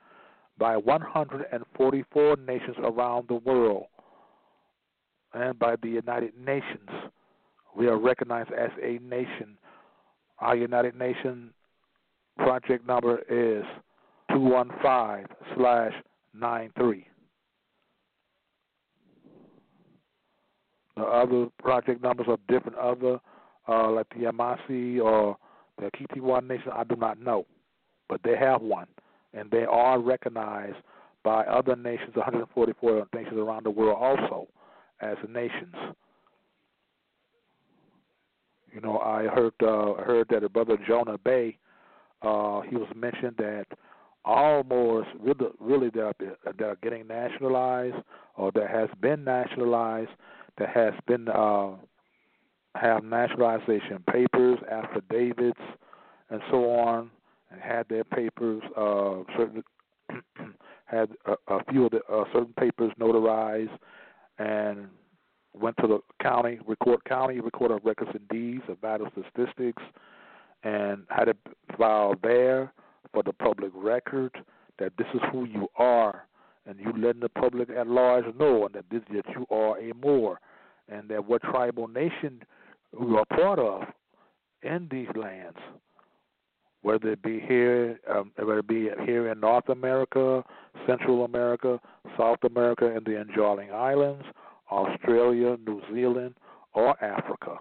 by 144 nations around the world and by the United Nations. We are recognized as a nation. Our United Nations project number is 215 slash 93. The other project numbers are different, other uh, like the Yamasi or the Kitiwa Nation, I do not know, but they have one and they are recognized by other nations, 144 nations around the world, also as nations. You know, I heard uh, heard that a brother Jonah Bay, uh, he was mentioned that all Moors really, really that are, that are getting nationalized or that has been nationalized, that has been uh, have nationalization papers, affidavits, and so on and had their papers, uh, certain had a, a few of the uh, certain papers notarized, and went to the county, record county, record of records and deeds of vital statistics, and had it filed there for the public record that this is who you are, and you letting the public at large know and that this that you are a Moor, and that what tribal nation you are part of in these lands whether it be here, um, whether it be here in North America, Central America, South America, and the Anjouling Islands, Australia, New Zealand, or Africa.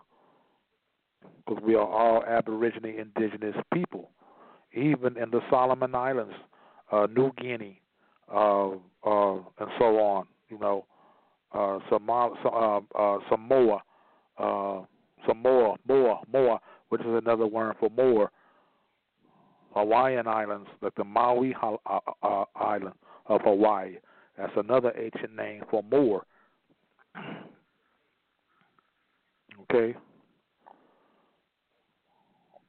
Because we are all Aborigine indigenous people. Even in the Solomon Islands, uh, New Guinea, uh, uh, and so on, you know, uh, Samoa, uh, uh, Samoa, uh, Samoa, Moa, Moa, which is another word for Moor Hawaiian Islands, like the Maui uh, Island of Hawaii. That's another ancient name for Moor. Okay?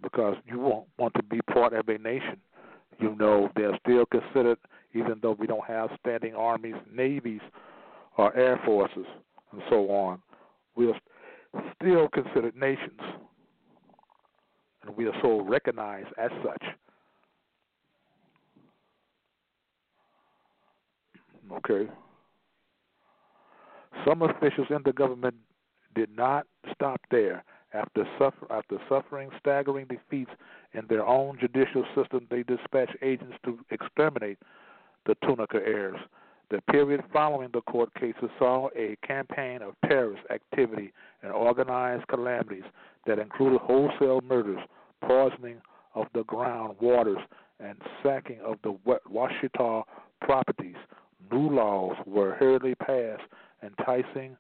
Because you won't want to be part of a nation. You know, they're still considered, even though we don't have standing armies, navies, or air forces, and so on, we are still considered nations. And we are so recognized as such. Okay. Some officials in the government did not stop there. After, suffer, after suffering staggering defeats in their own judicial system, they dispatched agents to exterminate the Tunica heirs. The period following the court cases saw a campaign of terrorist activity and organized calamities that included wholesale murders, poisoning of the ground waters, and sacking of the Washita properties new laws were hurriedly passed enticing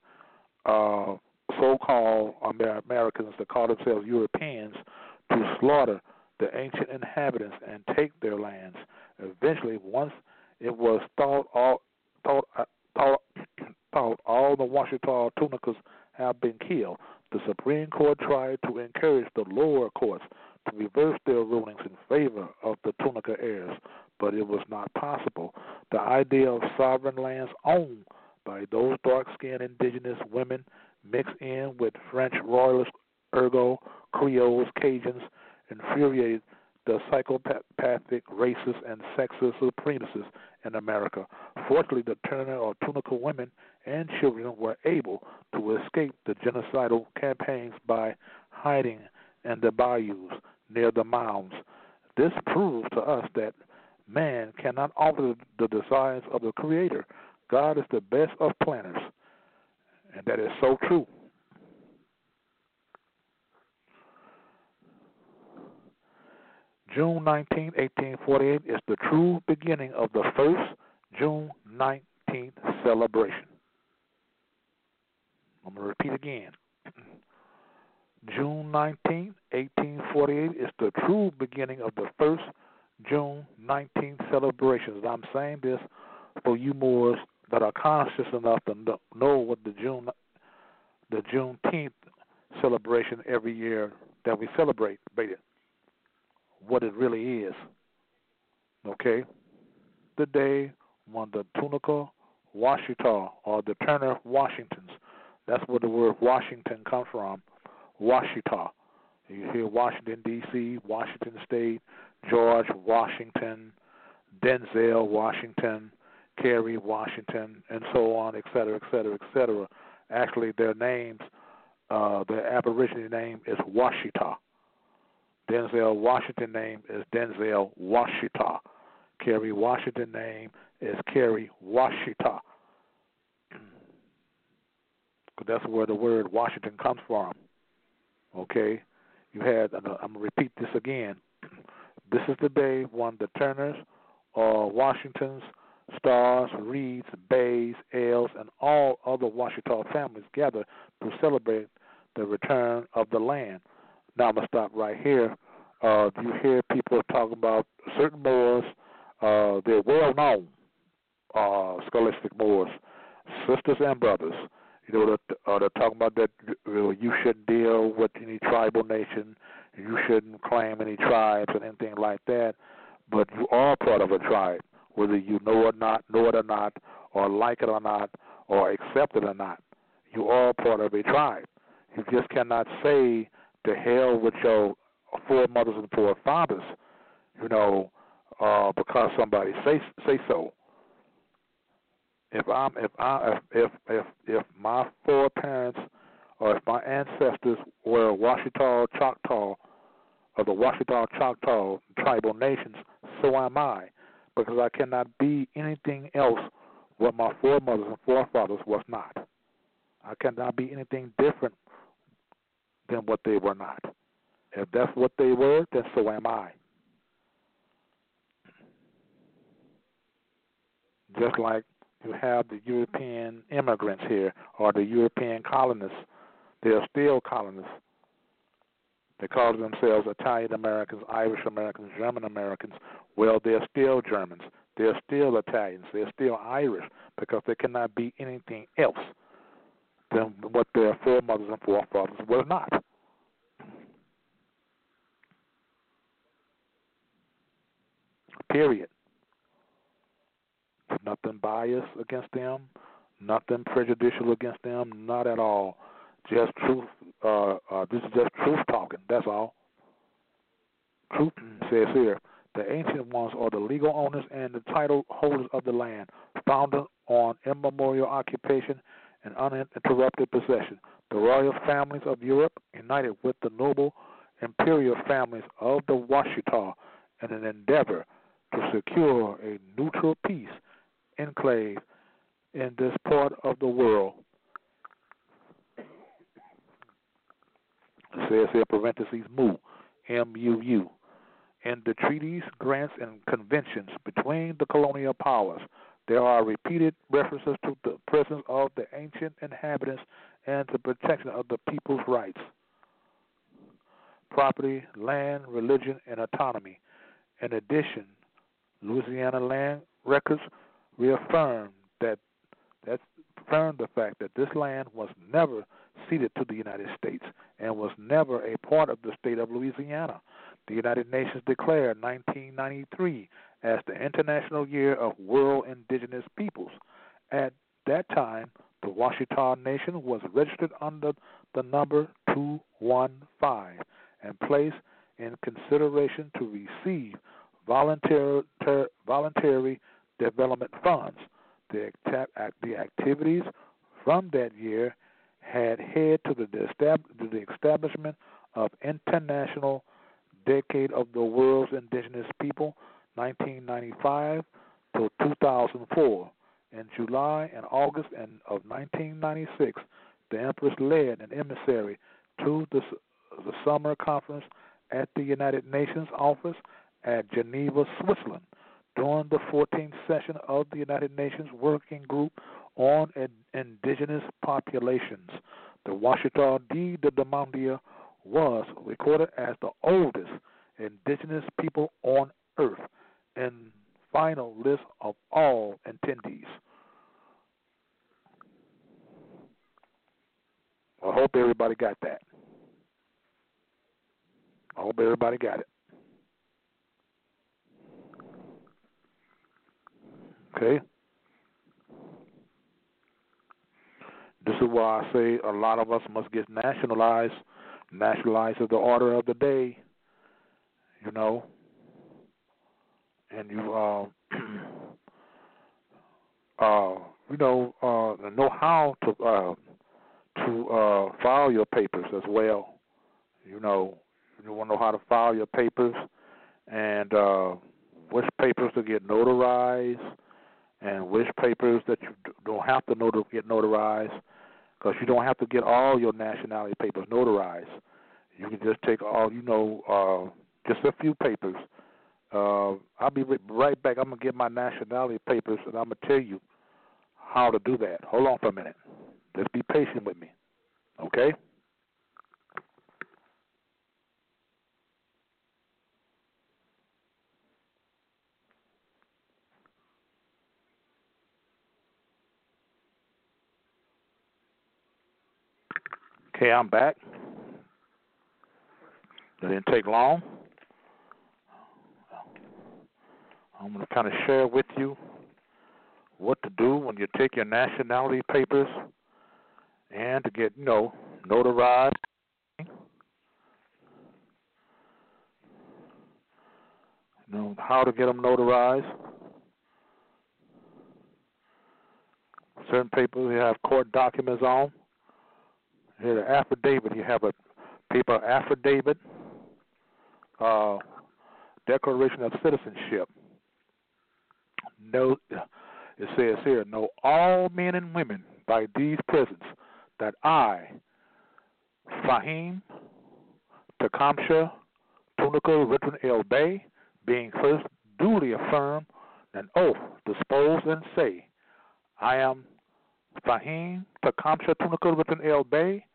uh, so-called Americans that call themselves Europeans to slaughter the ancient inhabitants and take their lands. Eventually, once it was thought all thought uh, thought, thought all the Washita Tunicas have been killed, The Supreme Court tried to encourage the lower courts to reverse their rulings in favor of the Tunica heirs, but it was not possible. The idea of sovereign lands owned by those dark skinned indigenous women mixed in with French royalists, ergo, Creoles, Cajuns, infuriated the psychopathic racist, and sexist supremacists in America. Fortunately, the Turner or Tunica women and children were able to escape the genocidal campaigns by hiding in the bayous near the mounds. This proves to us that man cannot alter the designs of the Creator. God is the best of planners, and that is so true. June 19, 1848 is the true beginning of the first June 19th celebration. I'm going to repeat again. June 19, 1848 is the true beginning of the first June 19th celebrations. I'm saying this for you Moors that are conscious enough to know what the June the Juneteenth celebration every year that we celebrate, what it really is. Okay? The day when the Tunica Washita or the Turner Washingtons, that's where the word Washington comes from, Washita. You hear Washington, D.C., Washington State, George Washington, Denzel Washington, Kerry Washington, and so on, et cetera, et cetera, et cetera. Actually, their names, uh, their Aborigine name is Washita. Denzel Washington name is Denzel Washita. Kerry Washington name is Kerry Washita. That's where the word Washington comes from. Okay, you had. I'm gonna repeat this again. This is the day when the Turners, or Washingtons, Stars, Reeds, Bays, Ailes, and all other Washita families gather to celebrate the return of the land. Now I'm gonna stop right here. Uh, you hear people talking about certain Moors. Uh, they're well known uh, scholastic Moors, sisters and brothers. You know, they're, uh, they're talking about that uh, you shouldn't deal with any tribal nation, you shouldn't claim any tribes and anything like that. But you are part of a tribe, whether you know or not, know it or not, or like it or not, or accept it or not. You are part of a tribe. You just cannot say to hell with your foremothers and forefathers, you know, uh, because somebody say say so if I'm if I if if if my foreparents or if my ancestors were Washita Choctaw of the Washita Choctaw tribal nations, so am I, because I cannot be anything else what my foremothers and forefathers was not. I cannot be anything different than what they were not. If that's what they were, then so am I. Just like you have the European immigrants here or the European colonists. They are still colonists. They call themselves Italian Americans, Irish Americans, German Americans. Well, they're still Germans. They're still Italians. They're still Irish because they cannot be anything else than what their foremothers and forefathers were not. Period nothing biased against them, nothing prejudicial against them, not at all. Just truth. Uh, uh, this is just truth talking. That's all. Truth says here. The ancient ones are the legal owners and the title holders of the land, founded on immemorial occupation and uninterrupted possession. The royal families of Europe, united with the noble imperial families of the Washita in an endeavor to secure a neutral peace enclave in this part of the world. It says here, parentheses, MU, M-U-U. In the treaties, grants, and conventions between the colonial powers, there are repeated references to the presence of the ancient inhabitants and the protection of the people's rights, property, land, religion, and autonomy. In addition, Louisiana land records reaffirmed that that affirmed the fact that this land was never ceded to the United States and was never a part of the state of Louisiana. The United Nations declared 1993 as the International Year of World Indigenous Peoples. At that time, the Washita Nation was registered under the number 215 and placed in consideration to receive voluntary, voluntary development funds. The, the activities from that year had led to the, establishment of International Decade of the World's Indigenous People, 1995 to 2004. In July and August of 1996, the Empress led an emissary to the, the summer conference at the United Nations office at Geneva, Switzerland, during the 14th session of the United Nations Working Group on Indigenous Populations. The Washita de Demandia was recorded as the oldest indigenous people on earth in final list of all attendees. I hope everybody got that. I hope everybody got it. Okay? This is why I say a lot of us must get nationalized. Nationalized is the order of the day, you know. And you, uh, uh, you know, uh, know how to uh, to uh, file your papers as well. You know, you want to know how to file your papers and uh, which papers to get notarized and which papers that you don't have to notar- get notarized because you don't have to get all your nationality papers notarized. You can just take all, you know, uh, just a few papers. Uh, I'll be right back. I'm gonna get my nationality papers, and I'm gonna tell you how to do that. Hold on for a minute. Just be patient with me, okay? Okay, I'm back. It didn't take long. I'm going to kind of share with you what to do when you take your nationality papers and to get, you know, notarized. You know, how to get them notarized. Certain papers you have court documents on. Here, the affidavit. You have a paper affidavit, uh, declaration of citizenship. No, it says here, know all men and women by these presents that I, Fahim, Tecumseh, Tunica, Richmond L. Bay, being first duly affirmed an oath, dispose and say, I am Fahim, Tecumseh, Tunica, Richmond L. Bay,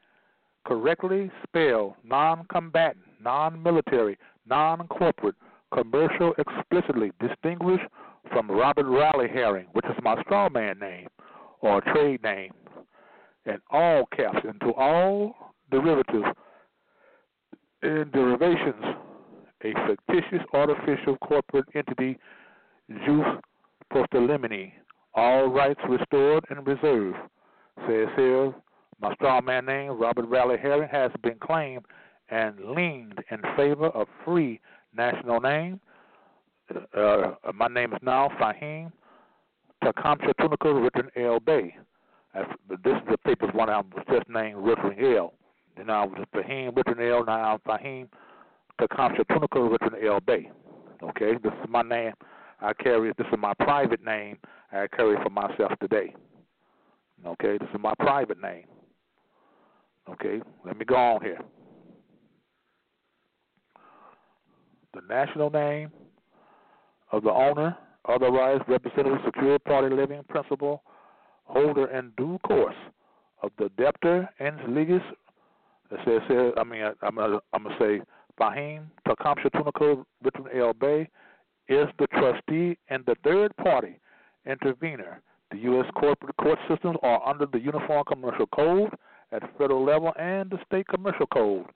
correctly spell non-combatant, non-military, non-corporate, commercial explicitly distinguished from Robert Riley Herring, which is my straw man name or trade name, and all caps into all derivatives and derivations, a fictitious artificial corporate entity, jus postliminii, all rights restored and reserved, says here my strongman name, Robert Riley Herring, has been claimed and leaned in favor of free national name. Uh, my name is now Fahim Tecumseh Tunica Richard L. Bay. this is the paper's one I was just named Richard L. Then I was Fahim Richard L. Now I'm Fahim Tecumseh Tunica Richard L. Bay. Okay, this is my name. I carry. This is my private name. I carry for myself today. Okay, this is my private name. Okay, let me go on here. The national name of the owner, otherwise representative, secure party living principal, holder in due course of the debtor and legis. It says I mean, I, am gonna, I'm gonna say Fahim Tecumseh Tunica Richmond L. Bay is the trustee and the third party intervener. The U.S. corporate court systems are under the Uniform Commercial Code at federal level and the state commercial code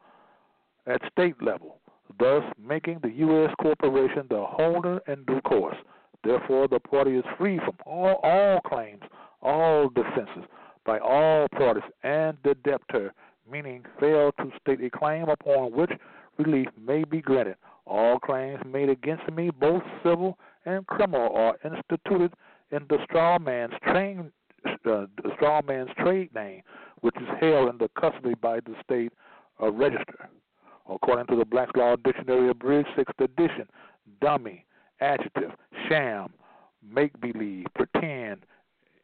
at state level, thus making the U.S. corporation the holder in due course. Therefore, the party is free from all, all claims, all defenses by all parties, and the debtor, meaning fail to state a claim upon which relief may be granted. All claims made against me, both civil and criminal, are instituted in the straw man's train, the straw man's trade name, which is held in the custody by the state uh, register. According to the Black's Law Dictionary, abridged sixth edition, dummy, adjective, sham, make believe, pretend,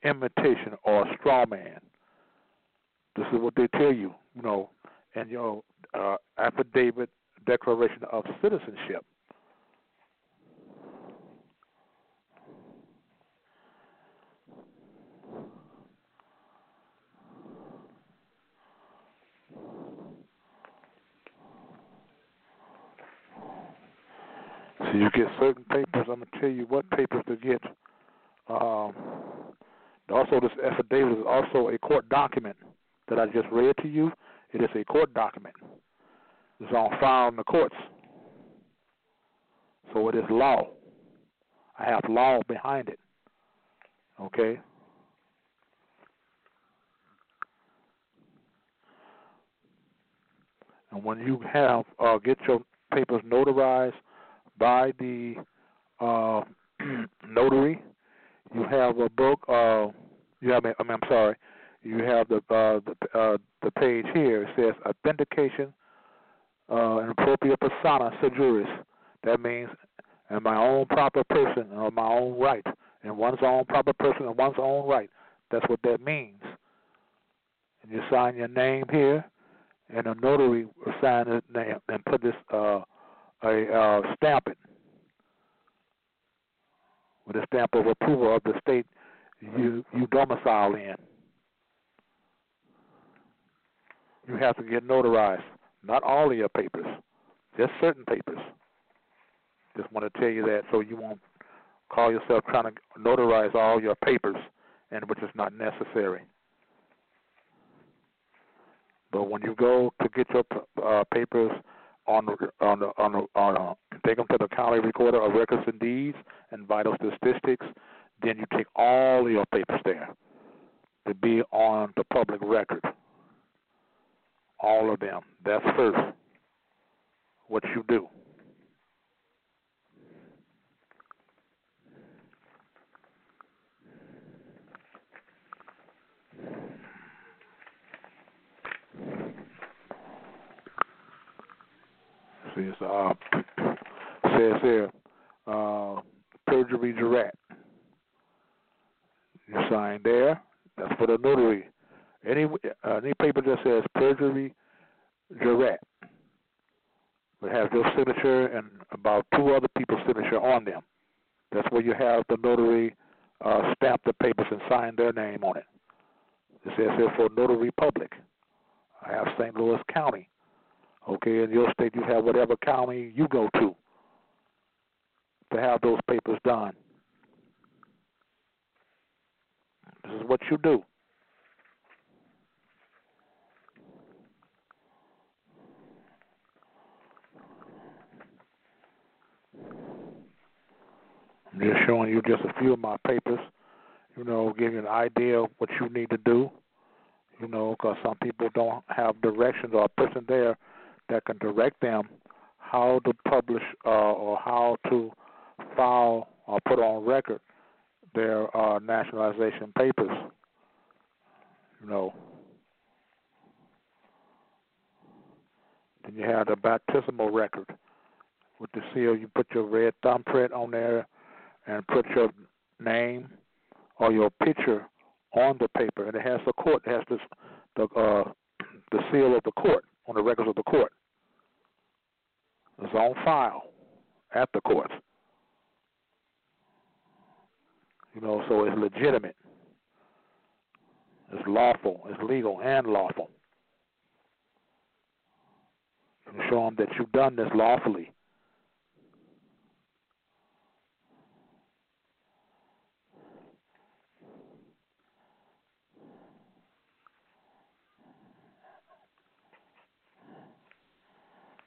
imitation, or straw man. This is what they tell you, you know, in your uh, affidavit declaration of citizenship. So you get certain papers. I'm gonna tell you what papers to get. Um, also, this affidavit is also a court document that I just read to you. It is a court document. It's on file in the courts. So it is law. I have law behind it. Okay? And when you have uh, get your papers notarized by the uh, notary, you have a book. Uh, you have. I mean, I'm sorry. You have the uh, the uh, the page here. It says authentication uh, and appropriate persona sui juris. That means in my own proper person or my own right, in one's own proper person and one's own right. That's what that means. And you sign your name here, and a notary will sign his name and put this uh, a uh, stamp it with a stamp of approval of the state you you domicile in. You have to get notarized. Not all of your papers, just certain papers. Just want to tell you that so you won't call yourself trying to notarize all your papers, and which is not necessary. But when you go to get your uh, papers on on on on uh, take them to the county recorder of records and deeds and vital statistics, then you take all your papers there to be on the public record. All of them. That's first. What you do. It's, uh, says here, uh, perjury jurat. You sign there. That's for the notary. Any uh, any paper that says perjury jurat would have your signature and about two other people's signature on them. That's where you have the notary uh, stamp the papers and sign their name on it. It says here for notary public. I have St. Louis County. Okay, in your state you have whatever county you go to to have those papers done. This is what you do. I'm just showing you just a few of my papers, you know, give you an idea of what you need to do, you know, because some people don't have directions or a person there that can direct them how to publish uh, or how to file or put on record their uh, nationalization papers. You know. Then you have the baptismal record with the seal. You put your red thumbprint on there and put your name or your picture on the paper, and it has the court. It has this, the uh, the seal of the court on the records of the court. It's on file at the courts. You know, so it's legitimate. It's lawful. It's legal and lawful. You show them that you've done this lawfully.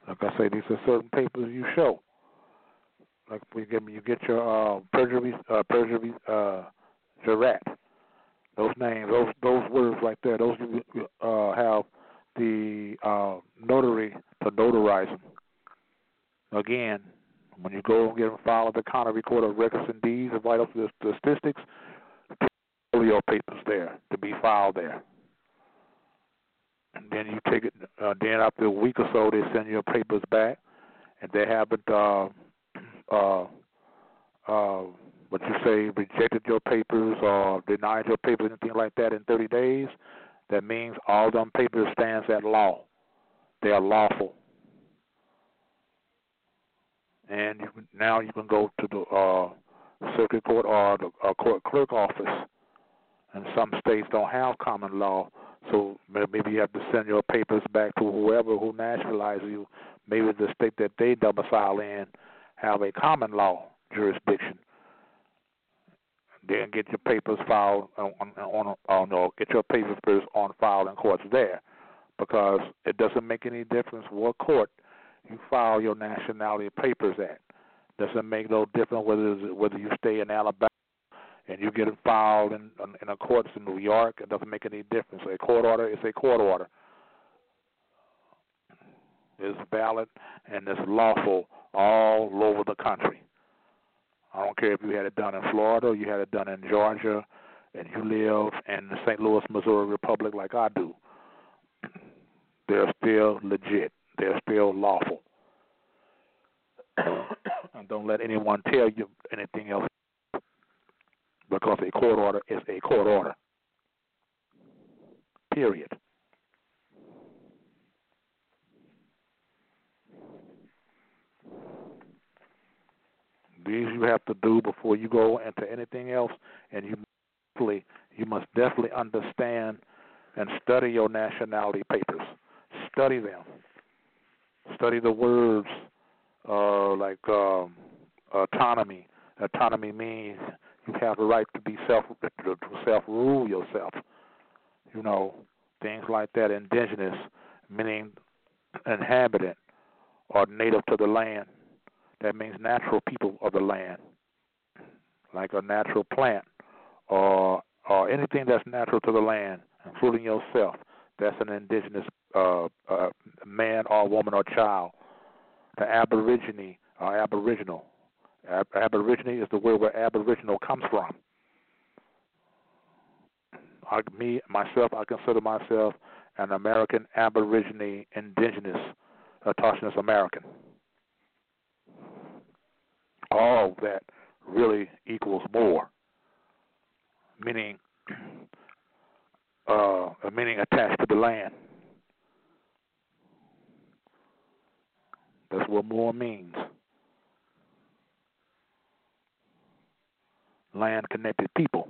Like I say, these are certain papers you show. Like we get you get your uh, perjury, uh, perjury, uh, jurat. Those names, those those words right there, those you uh, have the uh, notary to notarize them. Again, when you go and get them filed at the county record of records and deeds and vital statistics, all your papers there to be filed there. And then you take it. Uh, then after a week or so, they send your papers back, and they haven't, uh, uh, uh, what you say, rejected your papers or denied your papers, anything like that in 30 days. That means all them papers stands at law. They are lawful and you can, now you can go to the uh, circuit court or the uh, court clerk office. And some states don't have common law, so maybe you have to send your papers back to whoever who nationalized you. Maybe the state that they domicile in have a common law jurisdiction. Then get your papers filed on on, on no, get your papers on file in courts there, because it doesn't make any difference what court you file your nationality papers at. Doesn't make no difference whether whether you stay in Alabama and you get it filed in in a courts in New York. It doesn't make any difference. A court order is a court order. It's valid and it's lawful all over the country. I don't care if you had it done in Florida or you had it done in Georgia and you live in the St. Louis, Missouri Republic like I do. They're still legit they're still lawful. and don't let anyone tell you anything else because a court order is a court order. Period. These you have to do before you go into anything else, and you definitely, you must definitely understand and study your nationality papers. Study them study the words uh, like um, autonomy. Autonomy means you have the right to be self to self rule yourself. You know things like that. Indigenous meaning inhabitant or native to the land. That means natural people of the land, like a natural plant or or anything that's natural to the land, including yourself. That's an indigenous uh, uh, man or woman or child. The aborigine or aboriginal. Ab- aborigine is the word where aboriginal comes from. I, me myself, I consider myself an American Aborigine Indigenous Autochthonous American. All that really equals more, meaning uh, meaning attached to the land. That's what more means. Land connected people.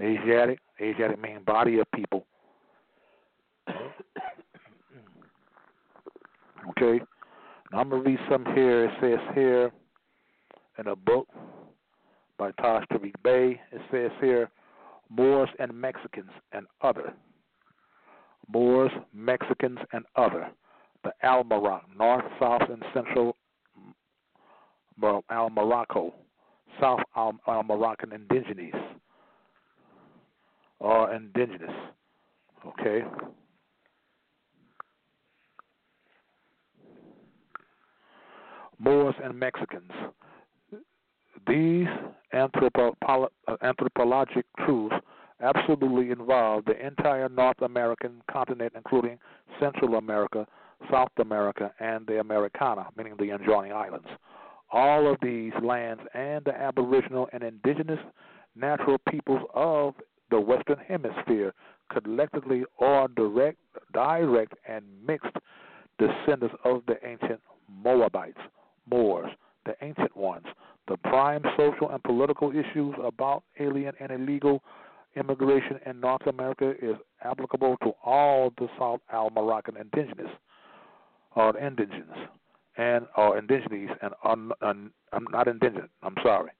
Asiatic, Asiatic means body of people. okay. Now I'm gonna read some here. It says here in a book by Taj Tarik Bey. It says here Moors and Mexicans and other. Moors, Mexicans, and other. The Almorac, North, South, and Central Al Morocco, South Al, Moroccan indigenes, or indigenous. Okay. Moors and Mexicans. These anthropo- uh, anthropologic truths absolutely involve the entire North American continent, including Central America, South America, and the Americana, meaning the adjoining islands. All of these lands and the aboriginal and indigenous natural peoples of the Western Hemisphere, collectively or direct, direct and mixed descendants of the ancient Moabites, Moors, the ancient ones. The prime social and political issues about alien and illegal immigration in North America is applicable to all the South Al Moroccan indigenous or indigenous and or indigenes and un, un, I'm not indigenous. I'm sorry.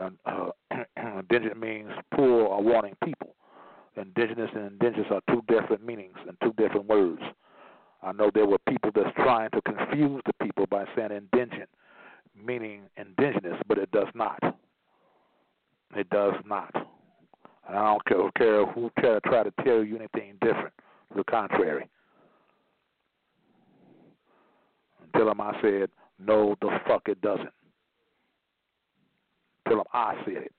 Uh, indigenous means poor or wanting people. indigenous and indigenous are two different meanings and two different words. I know there were people that's trying to confuse the people by saying indigent, meaning indigenous, but it does not. It does not. And I don't care, care who try, to try to tell you anything different. To the contrary. Tell I said, no, the fuck it doesn't. Tell I said it.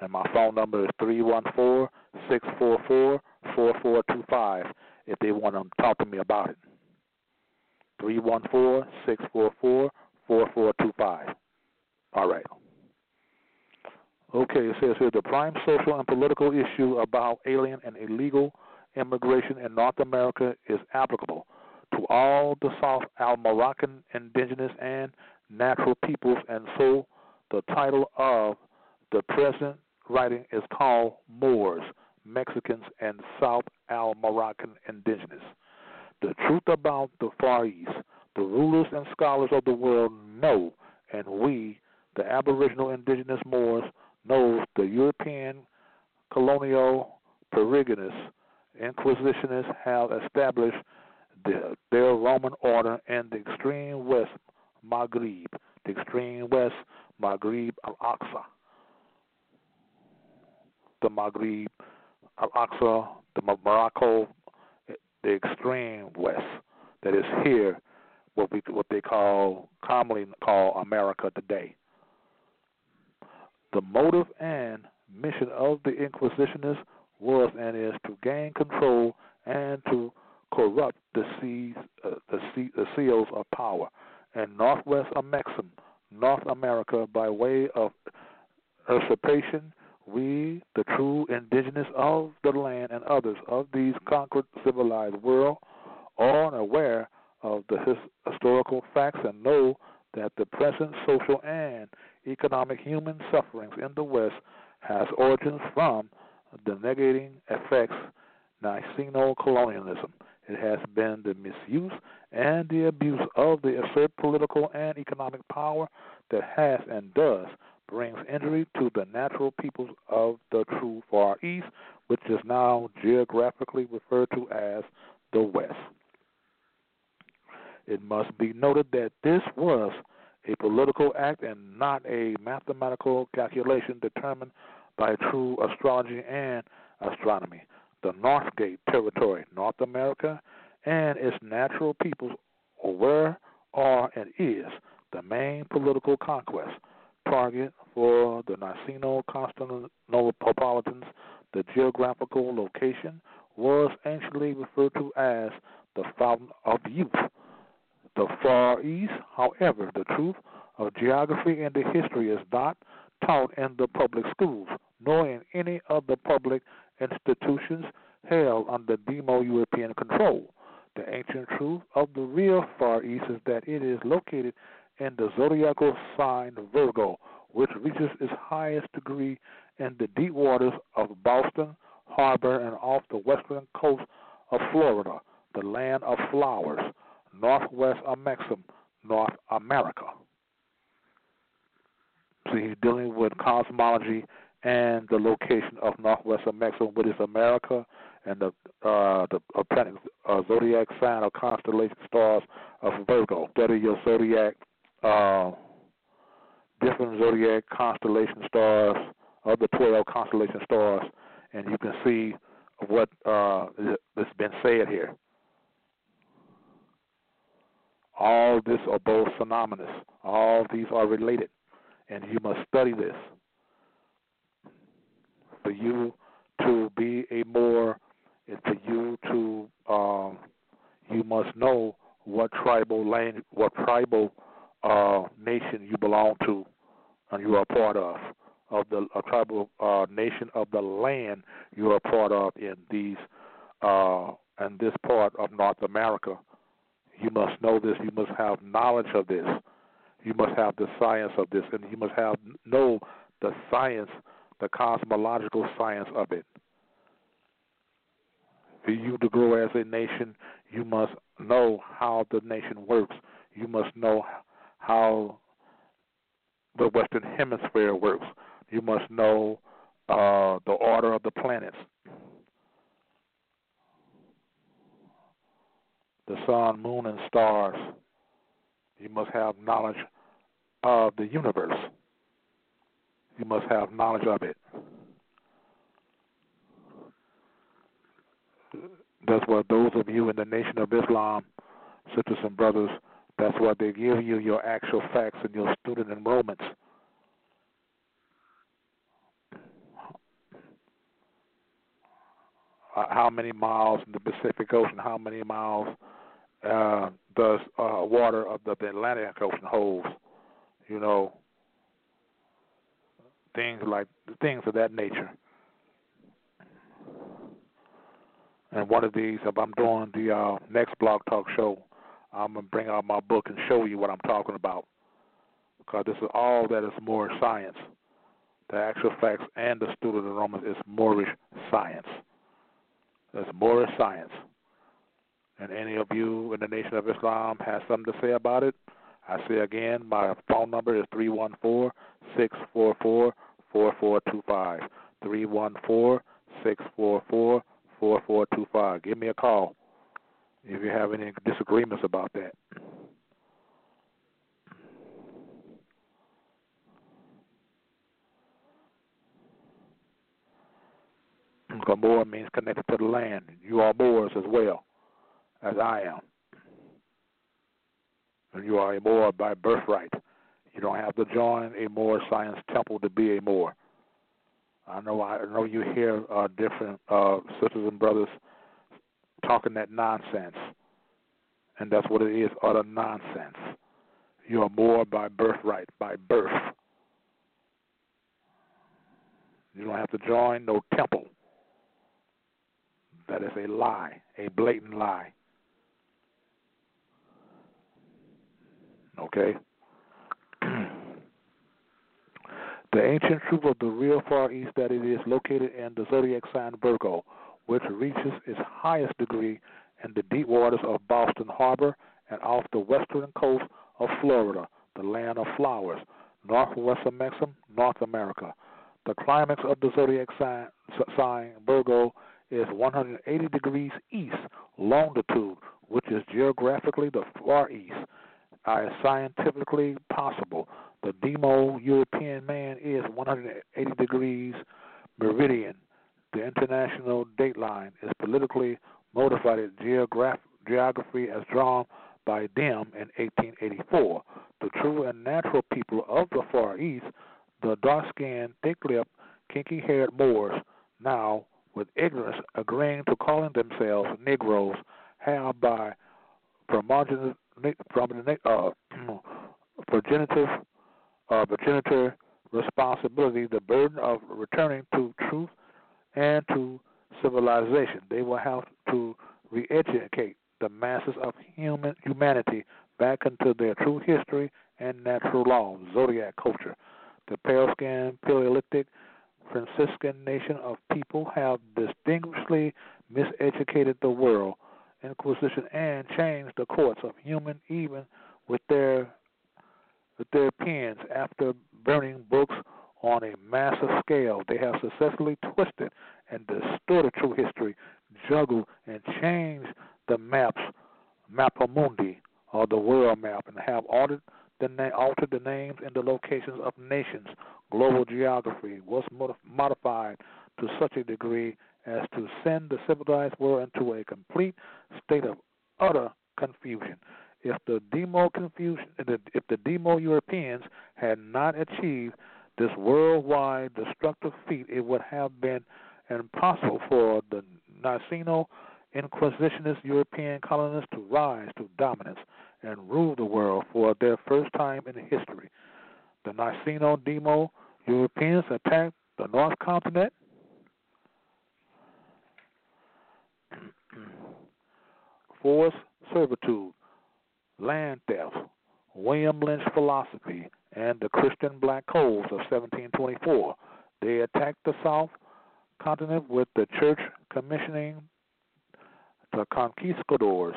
And my phone number is 314 644 4425 if they want to talk to me about it. 314 644 4425. All right. Okay, it says here the prime social and political issue about alien and illegal immigration in North America is applicable to all the South Al Moroccan indigenous and natural peoples, and so the title of the present writing is called Moors, Mexicans, and South Al Moroccan indigenous. The truth about the Far East, the rulers and scholars of the world know, and we, the Aboriginal indigenous Moors, knows the European colonial perigonists, inquisitionists have established the, their Roman order in the extreme west Maghreb, the extreme west Maghreb al Aqsa, the Maghreb al Aqsa, the Morocco, the extreme west that is here, what we what they call commonly call America today. The motive and mission of the Inquisitionists was and is to gain control and to corrupt the seas, uh, the, sea, the seals of power and Northwest Amexem, North America, by way of usurpation. We, the true indigenous of the land and others of these conquered civilized world, are aware of the his, historical facts and know that the present social and economic human sufferings in the West has origins from the negating effects Niceno colonialism. It has been the misuse and the abuse of the asserted political and economic power that has and does brings injury to the natural peoples of the true Far East, which is now geographically referred to as the West. It must be noted that this was a political act and not a mathematical calculation determined by true astrology and astronomy. The Northgate territory, North America, and its natural peoples were, are, and is the main political conquest target for the Niceno Constantinopolitans. The geographical location was anciently referred to as the Fountain of Youth the Far East. However, the truth of geography and the history is not taught in the public schools, nor in any of the public institutions held under Demo European control. The ancient truth of the real Far East is that it is located in the zodiacal sign Virgo, which reaches its highest degree in the deep waters of Boston Harbor and off the western coast of Florida, the land of flowers. Northwest Amexem, North America. So he's dealing with cosmology and the location of Northwest Amexem, which is America, and the uh, the uh, zodiac sign or constellation stars of Virgo. Study your zodiac, uh, different zodiac constellation stars, of the twelve constellation stars, and you can see what uh, has been said here. All this are both synonymous. All these are related, and you must study this for you to be a more, for you to, um, you must know what tribal land, what tribal uh, nation you belong to, and you are part of, of the a tribal uh, nation of the land you are part of in these, uh, in this part of North America you must know this. You must have knowledge of this. You must have the science of this, and you must have know the science, the cosmological science of it. For you to grow as a nation, you must know how the nation works. You must know how the Western Hemisphere works. You must know uh, the order of the planets. The sun, moon, and stars. You must have knowledge of the universe. You must have knowledge of it. That's what those of you in the Nation of Islam, sisters and brothers, that's what they give you your actual facts and your student enrollments. Uh, how many miles in the Pacific Ocean? How many miles uh, does uh, water of the, Atlantic Ocean holds? You know, things like things of that nature. And one of these, if I'm doing the uh, next blog talk show, I'm gonna bring out my book and show you what I'm talking about, because this is all that is more science. The actual facts and the student enrollments is Moorish science. It's Moorish science. And any of you in the Nation of Islam has something to say about it, I say again, my phone number is three one four six four four four four two five. Three one four six four four four four two five. Give me a call if you have any disagreements about that. Moor means connected to the land. You are Moors as well as I am. And you are a Moor by birthright. You don't have to join a Moor science temple to be a Moor. I know I know you hear uh, different uh, sisters and brothers talking that nonsense, and that's what it is, utter nonsense. You are Moor by birthright, by birth. You don't have to join no temple. That is a lie, a blatant lie. Okay? The ancient truth of the real Far East that it is located in the zodiac sign Virgo, which reaches its highest degree in the deep waters of Boston Harbor and off the western coast of Florida, the land of flowers, northwest of Mexico, North America. The climax of the zodiac sign, sign Virgo is 180 degrees east longitude, which is geographically the far east, as scientifically possible. The Demo European man is 180 degrees meridian. The international dateline is politically motivated geograph- geography as drawn by them in 1884. The true and natural people of the Far East, the dark skinned, thick lipped, kinky haired Moors, now with ignorance, agreeing to calling themselves Negroes, have by uh, progenitive, progenitive, uh, progenitor responsibility the burden of returning to truth and to civilization. They will have to re-educate the masses of human humanity back into their true history and natural laws, zodiac culture. The pale-skinned, Paleolithic, Franciscan nation of people have distinguishedly miseducated the world, Inquisition, and changed the courts of human even with their with their pens after burning books on a massive scale. They have successfully twisted and distorted true history, juggled and changed the maps, mapamundi, or the world map, and have altered the, na- altered the names and the locations of nations global geography was modified to such a degree as to send the civilized world into a complete state of utter confusion. If the demo if the demo Europeans had not achieved this worldwide destructive feat, it would have been impossible for the Niceno Inquisitionist European colonists to rise to dominance and rule the world for their first time in history. The Niceno Demo Europeans attacked the North Continent. Forced servitude, land theft, William Lynch philosophy, and the Christian Black Codes of 1724. They attacked the South continent with the church commissioning the conquistadors,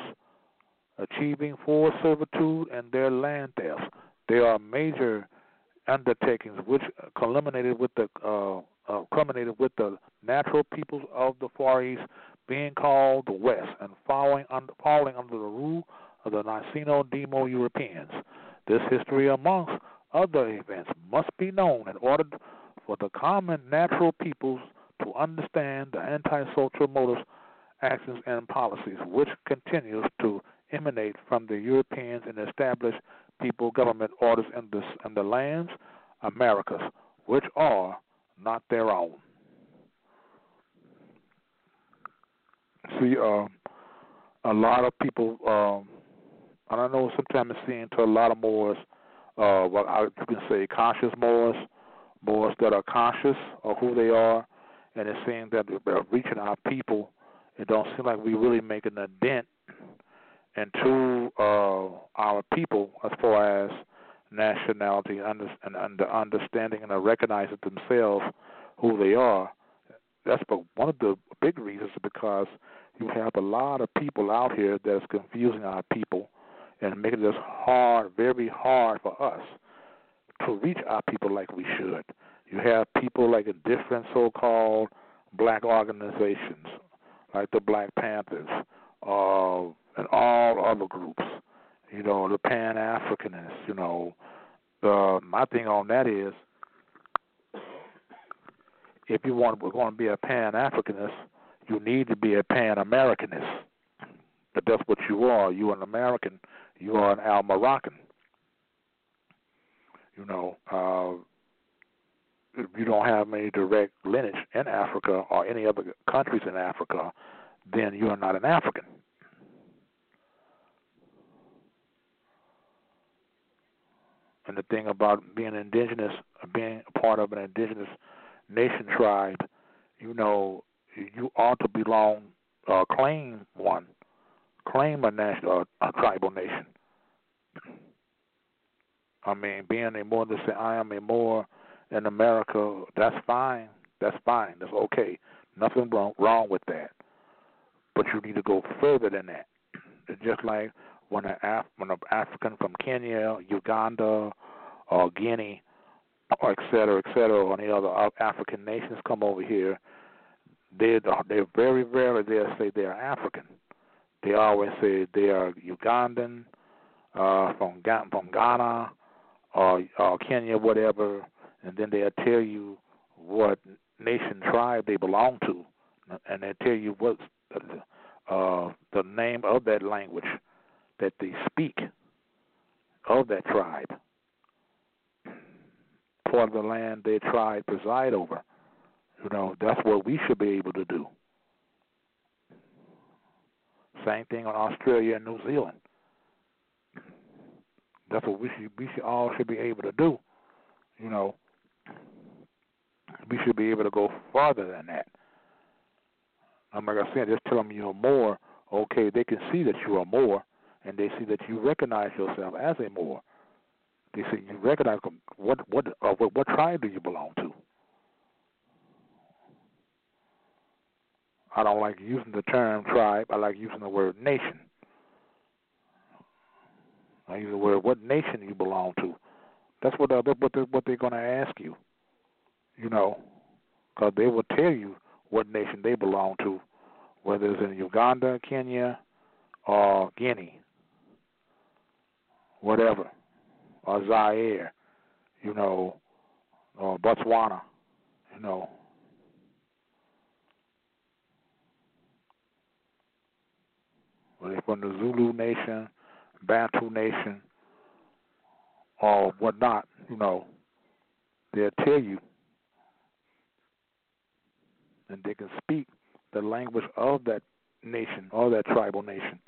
achieving forced servitude and their land thefts. There are major undertakings, which culminated with the uh, uh, culminated with the natural peoples of the Far East being called the West and following under, falling under the rule of the Niceno Demo Europeans. This history, amongst other events, must be known in order for the common natural peoples to understand the antisocial motives, actions, and policies which continues to emanate from the Europeans and established people government orders in the, in the lands, Americas, which are not their own. See, uh, a lot of people, um, and I know sometimes it seems to a lot of Moors, uh, what I, you can say conscious Moors, Moors that are conscious of who they are, and it seems that they're reaching our people. It don't seem like we really making a dent into uh, our people as far as nationality and, and understanding and recognizing themselves who they are. That's but one of the big reasons because you have a lot of people out here that's confusing our people and making this hard, very hard for us to reach our people like we should. You have people like different so-called black organizations, like the Black Panthers, uh, and all other groups. You know, the Pan Africanists. You know, uh, my thing on that is, if you want, we're going to be a Pan Africanist, you need to be a Pan Americanist. But that's what you are. You're an American. You are an Al Moroccan. You know, uh, if you don't have any direct lineage in Africa or any other countries in Africa, then you are not an African. And the thing about being indigenous, being part of an indigenous nation tribe, you know, you ought to belong, uh, claim one, claim a national, a tribal nation. I mean, being a more to say I am a more in America, that's fine. That's fine. That's okay. Nothing wrong wrong with that. But you need to go further than that. It's just like when an Af- when an African from Kenya, Uganda, or Guinea, or et cetera, et cetera, or any other African nations come over here, they they very rarely they'll say they're African. They always say they are Ugandan, uh, from from Ghana, or, or Kenya, whatever, and then they'll tell you what nation tribe they belong to, and they tell you what uh, the name of that language that they speak of that tribe, part of the land their tribe preside over. You know, that's what we should be able to do. Same thing on Australia and New Zealand. That's what we should we should all should be able to do. You know, we should be able to go farther than that. I'm like I said, just tell them you're more. Okay, they can see that you are more, and they see that you recognize yourself as a more. They see you recognize what what uh, what, what tribe do you belong to. I don't like using the term tribe. I like using the word nation. I use the word what nation you belong to. That's what uh, what they, what they're going to ask you. You know, because they will tell you what nation they belong to, whether it's in Uganda, Kenya, or Guinea, whatever, or Zaire, you know, or Botswana, you know. Whether from the Zulu nation, Bantu nation, or whatnot, you know, they'll tell you and they can speak the language of that nation or that tribal nation.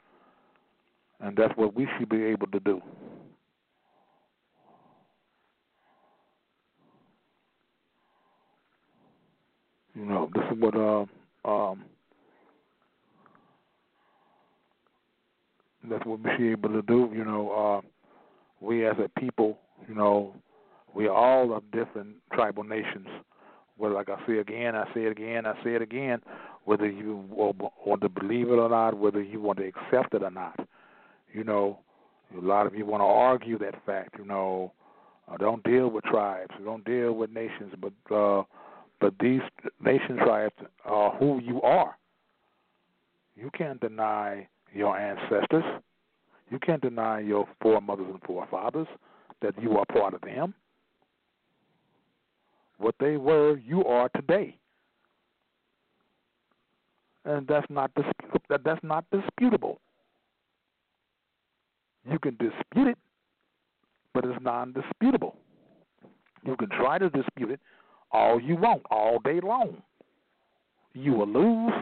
And that's what we should be able to do. You know, this is what uh, um, that's what we should be able to do. You know, uh, we as a people, you know, we are all of different tribal nations well, like I say again, I say it again, I say it again, whether you want to believe it or not, whether you want to accept it or not. You know, a lot of you want to argue that fact. You know, uh, don't deal with tribes, don't deal with nations, but uh, but these nation tribes are who you are. You can't deny your ancestors. You can't deny your foremothers and forefathers that you are part of them. What they were, you are today. And that's not that's not disputable. You can dispute it, but it's non-disputable. You can try to dispute it all you want, all day long. You will lose.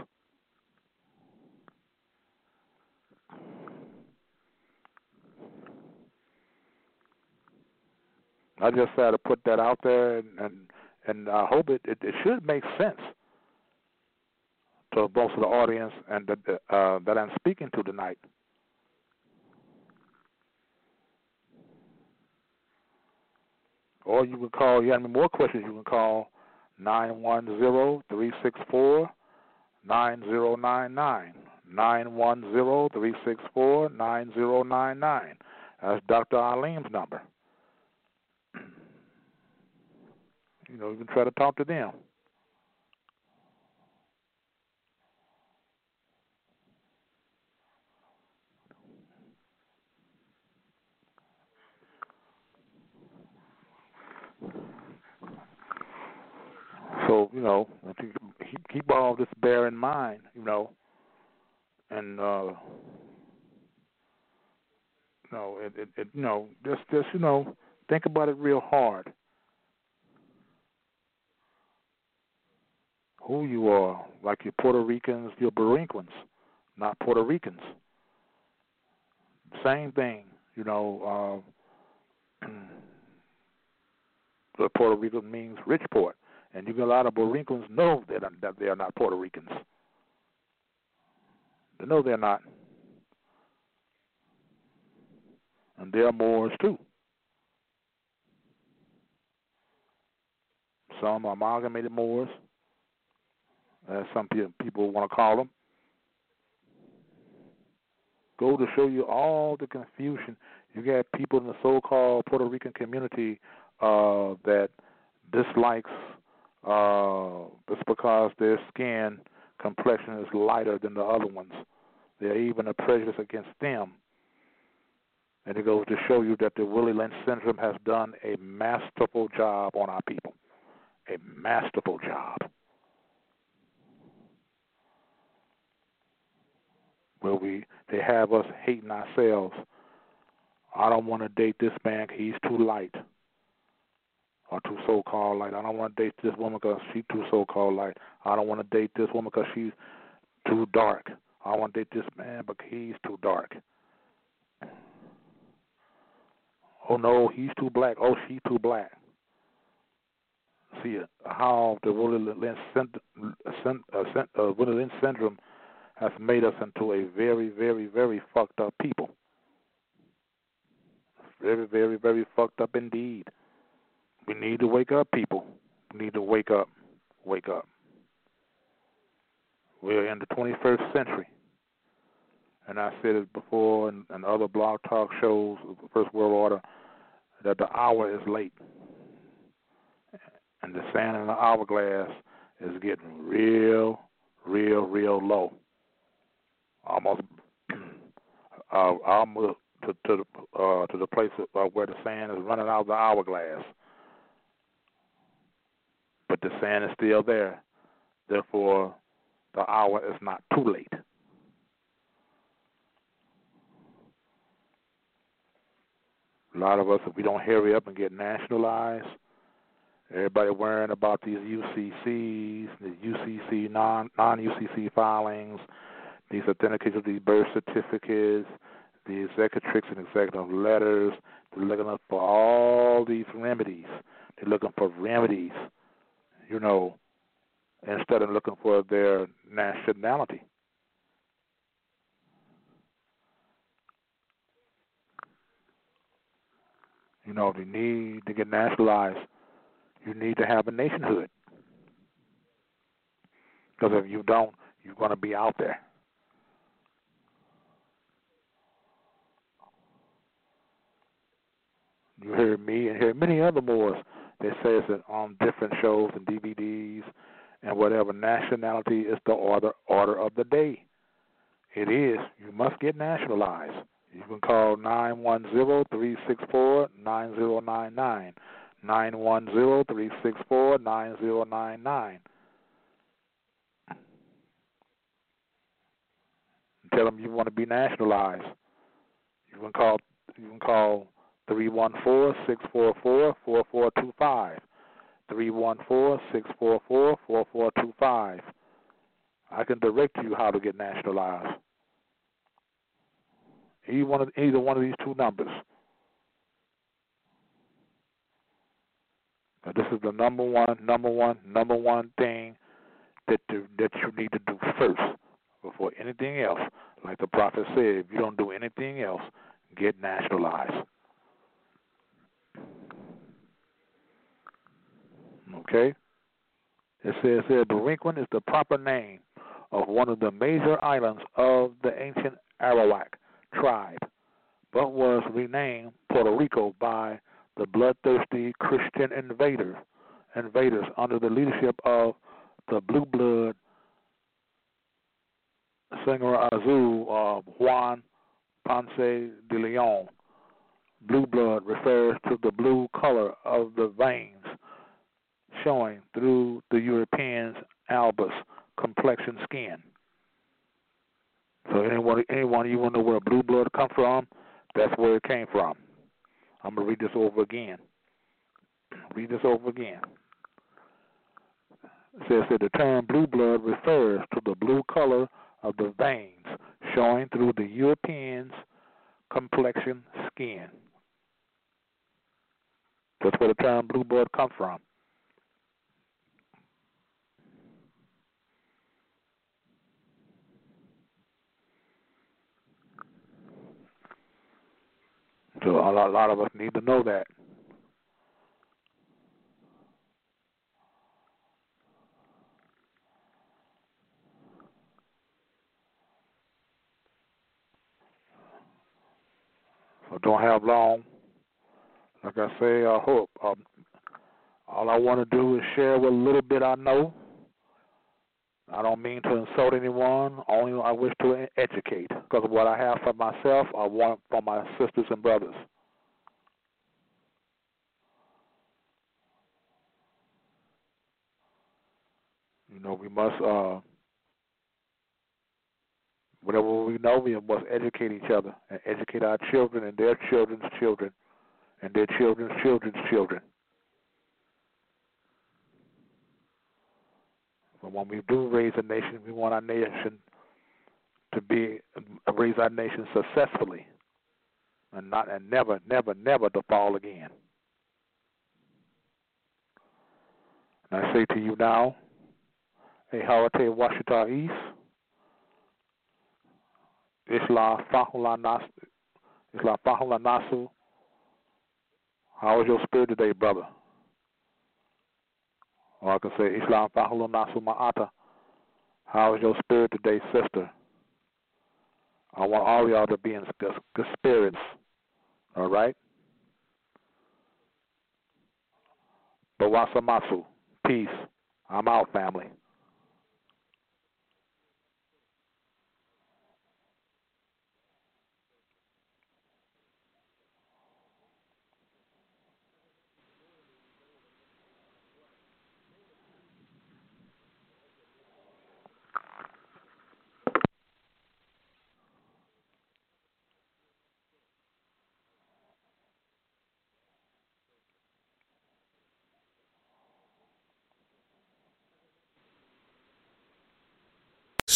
I just had to put that out there, and and, and I hope it, it it should make sense to of the audience and that uh, that I'm speaking to tonight. Or you can call, you have any more questions, you can call 910-364-9099. 910-364-9099. That's Dr. Arlene's number. You know, even try to talk to them. So you know, keep all this bear in mind, you know, and uh, know, it, it, it, you know, just just you know, think about it real hard. Who you are, like you're Puerto Ricans, you're Boricuans, not Puerto Ricans. Same thing, you know. Uh, the Puerto Rico means rich port and you get a lot of Ricans know that that they are not Puerto Ricans. They know they're not, and they're Moors too. Some are amalgamated Moors, as some people want to call them. Go to show you all the confusion. You got people in the so-called Puerto Rican community uh, that dislikes uh, it's because their skin complexion is lighter than the other ones. There are even a prejudice against them. And it goes to show you that the Willie Lynch syndrome has done a masterful job on our people. A masterful job. Where we they have us hating ourselves. I don't want to date this man. Cause he's too light or too so-called light. I don't want to date this woman because she's too so-called light. I don't want to date this woman because she's too dark. I want to date this man because he's too dark. Oh no, he's too black. Oh, she's too black. See how the Willie Lynch, uh, Lynch syndrome has made us into a very, very, very fucked up people. Very, very, very fucked up indeed. We need to wake up, people. We need to wake up. Wake up. We're in the 21st century. And I said it before in, in other blog talk shows, First World Order, that the hour is late. And the sand in the hourglass is getting real, real, real low. Almost, uh, almost to to the uh, to the place uh, where the sand is running out of the hourglass but the sand is still there. Therefore, the hour is not too late. A lot of us, if we don't hurry up and get nationalized, everybody worrying about these UCCs, the UCC non non UCC filings, these authentications of these birth certificates, the executrix and executive letters. They're looking for all these remedies. They're looking for remedies you know, instead of looking for their nationality. You know, if you need to get nationalized. You need to have a nationhood. Because if you don't, you're going to be out there. You hear me and hear many other Moors they say it on um, different shows and DVDs and whatever. Nationality is the order order of the day. It is. You must get nationalized. You can call nine one zero three six four nine zero nine nine. Nine one zero three six four nine zero nine nine. Tell them you want to be nationalized. You can call. You can call three one four six four four four four two five. Three one four six four four four four two five. I can direct you how to get nationalized. Either one of either one of these two numbers. Now, this is the number one, number one, number one thing that that you need to do first before anything else. Like the prophet said, if you don't do anything else, get nationalized. Okay? It says here Borinquen is the proper name of one of the major islands of the ancient Arawak tribe, but was renamed Puerto Rico by the bloodthirsty Christian invader, invaders under the leadership of the blue blood sangre azul uh, Juan Ponce de Leon. Blue blood refers to the blue color of the veins showing through the European's albus complexion skin. So anyone, anyone you want to know where blue blood come from? That's where it came from. I'm gonna read this over again. Read this over again. It says that the term blue blood refers to the blue color of the veins showing through the European's complexion skin. That's where the term blue blood come from. So a lot, a lot of us need to know that. So don't have long. Like I say, I hope. Um, all I want to do is share what little bit I know. I don't mean to insult anyone. Only I wish to educate. Because what I have for myself, I want for my sisters and brothers. You know, we must, uh, whatever we know, we must educate each other and educate our children and their children's children and their children's children's children. But when we do raise a nation, we want our nation to be raise our nation successfully, and not and never, never, never to fall again. And I say to you now, a Hawate Washita East, Isla Fahula Nas, Isla Fahula Nasu. How is your spirit today, brother? Or I can say, Islam Fahulu Nasu Ma'ata. How is your spirit today, sister? I want all y'all to be in good, good spirits. All right? Bawasamasu. Peace. I'm out, family.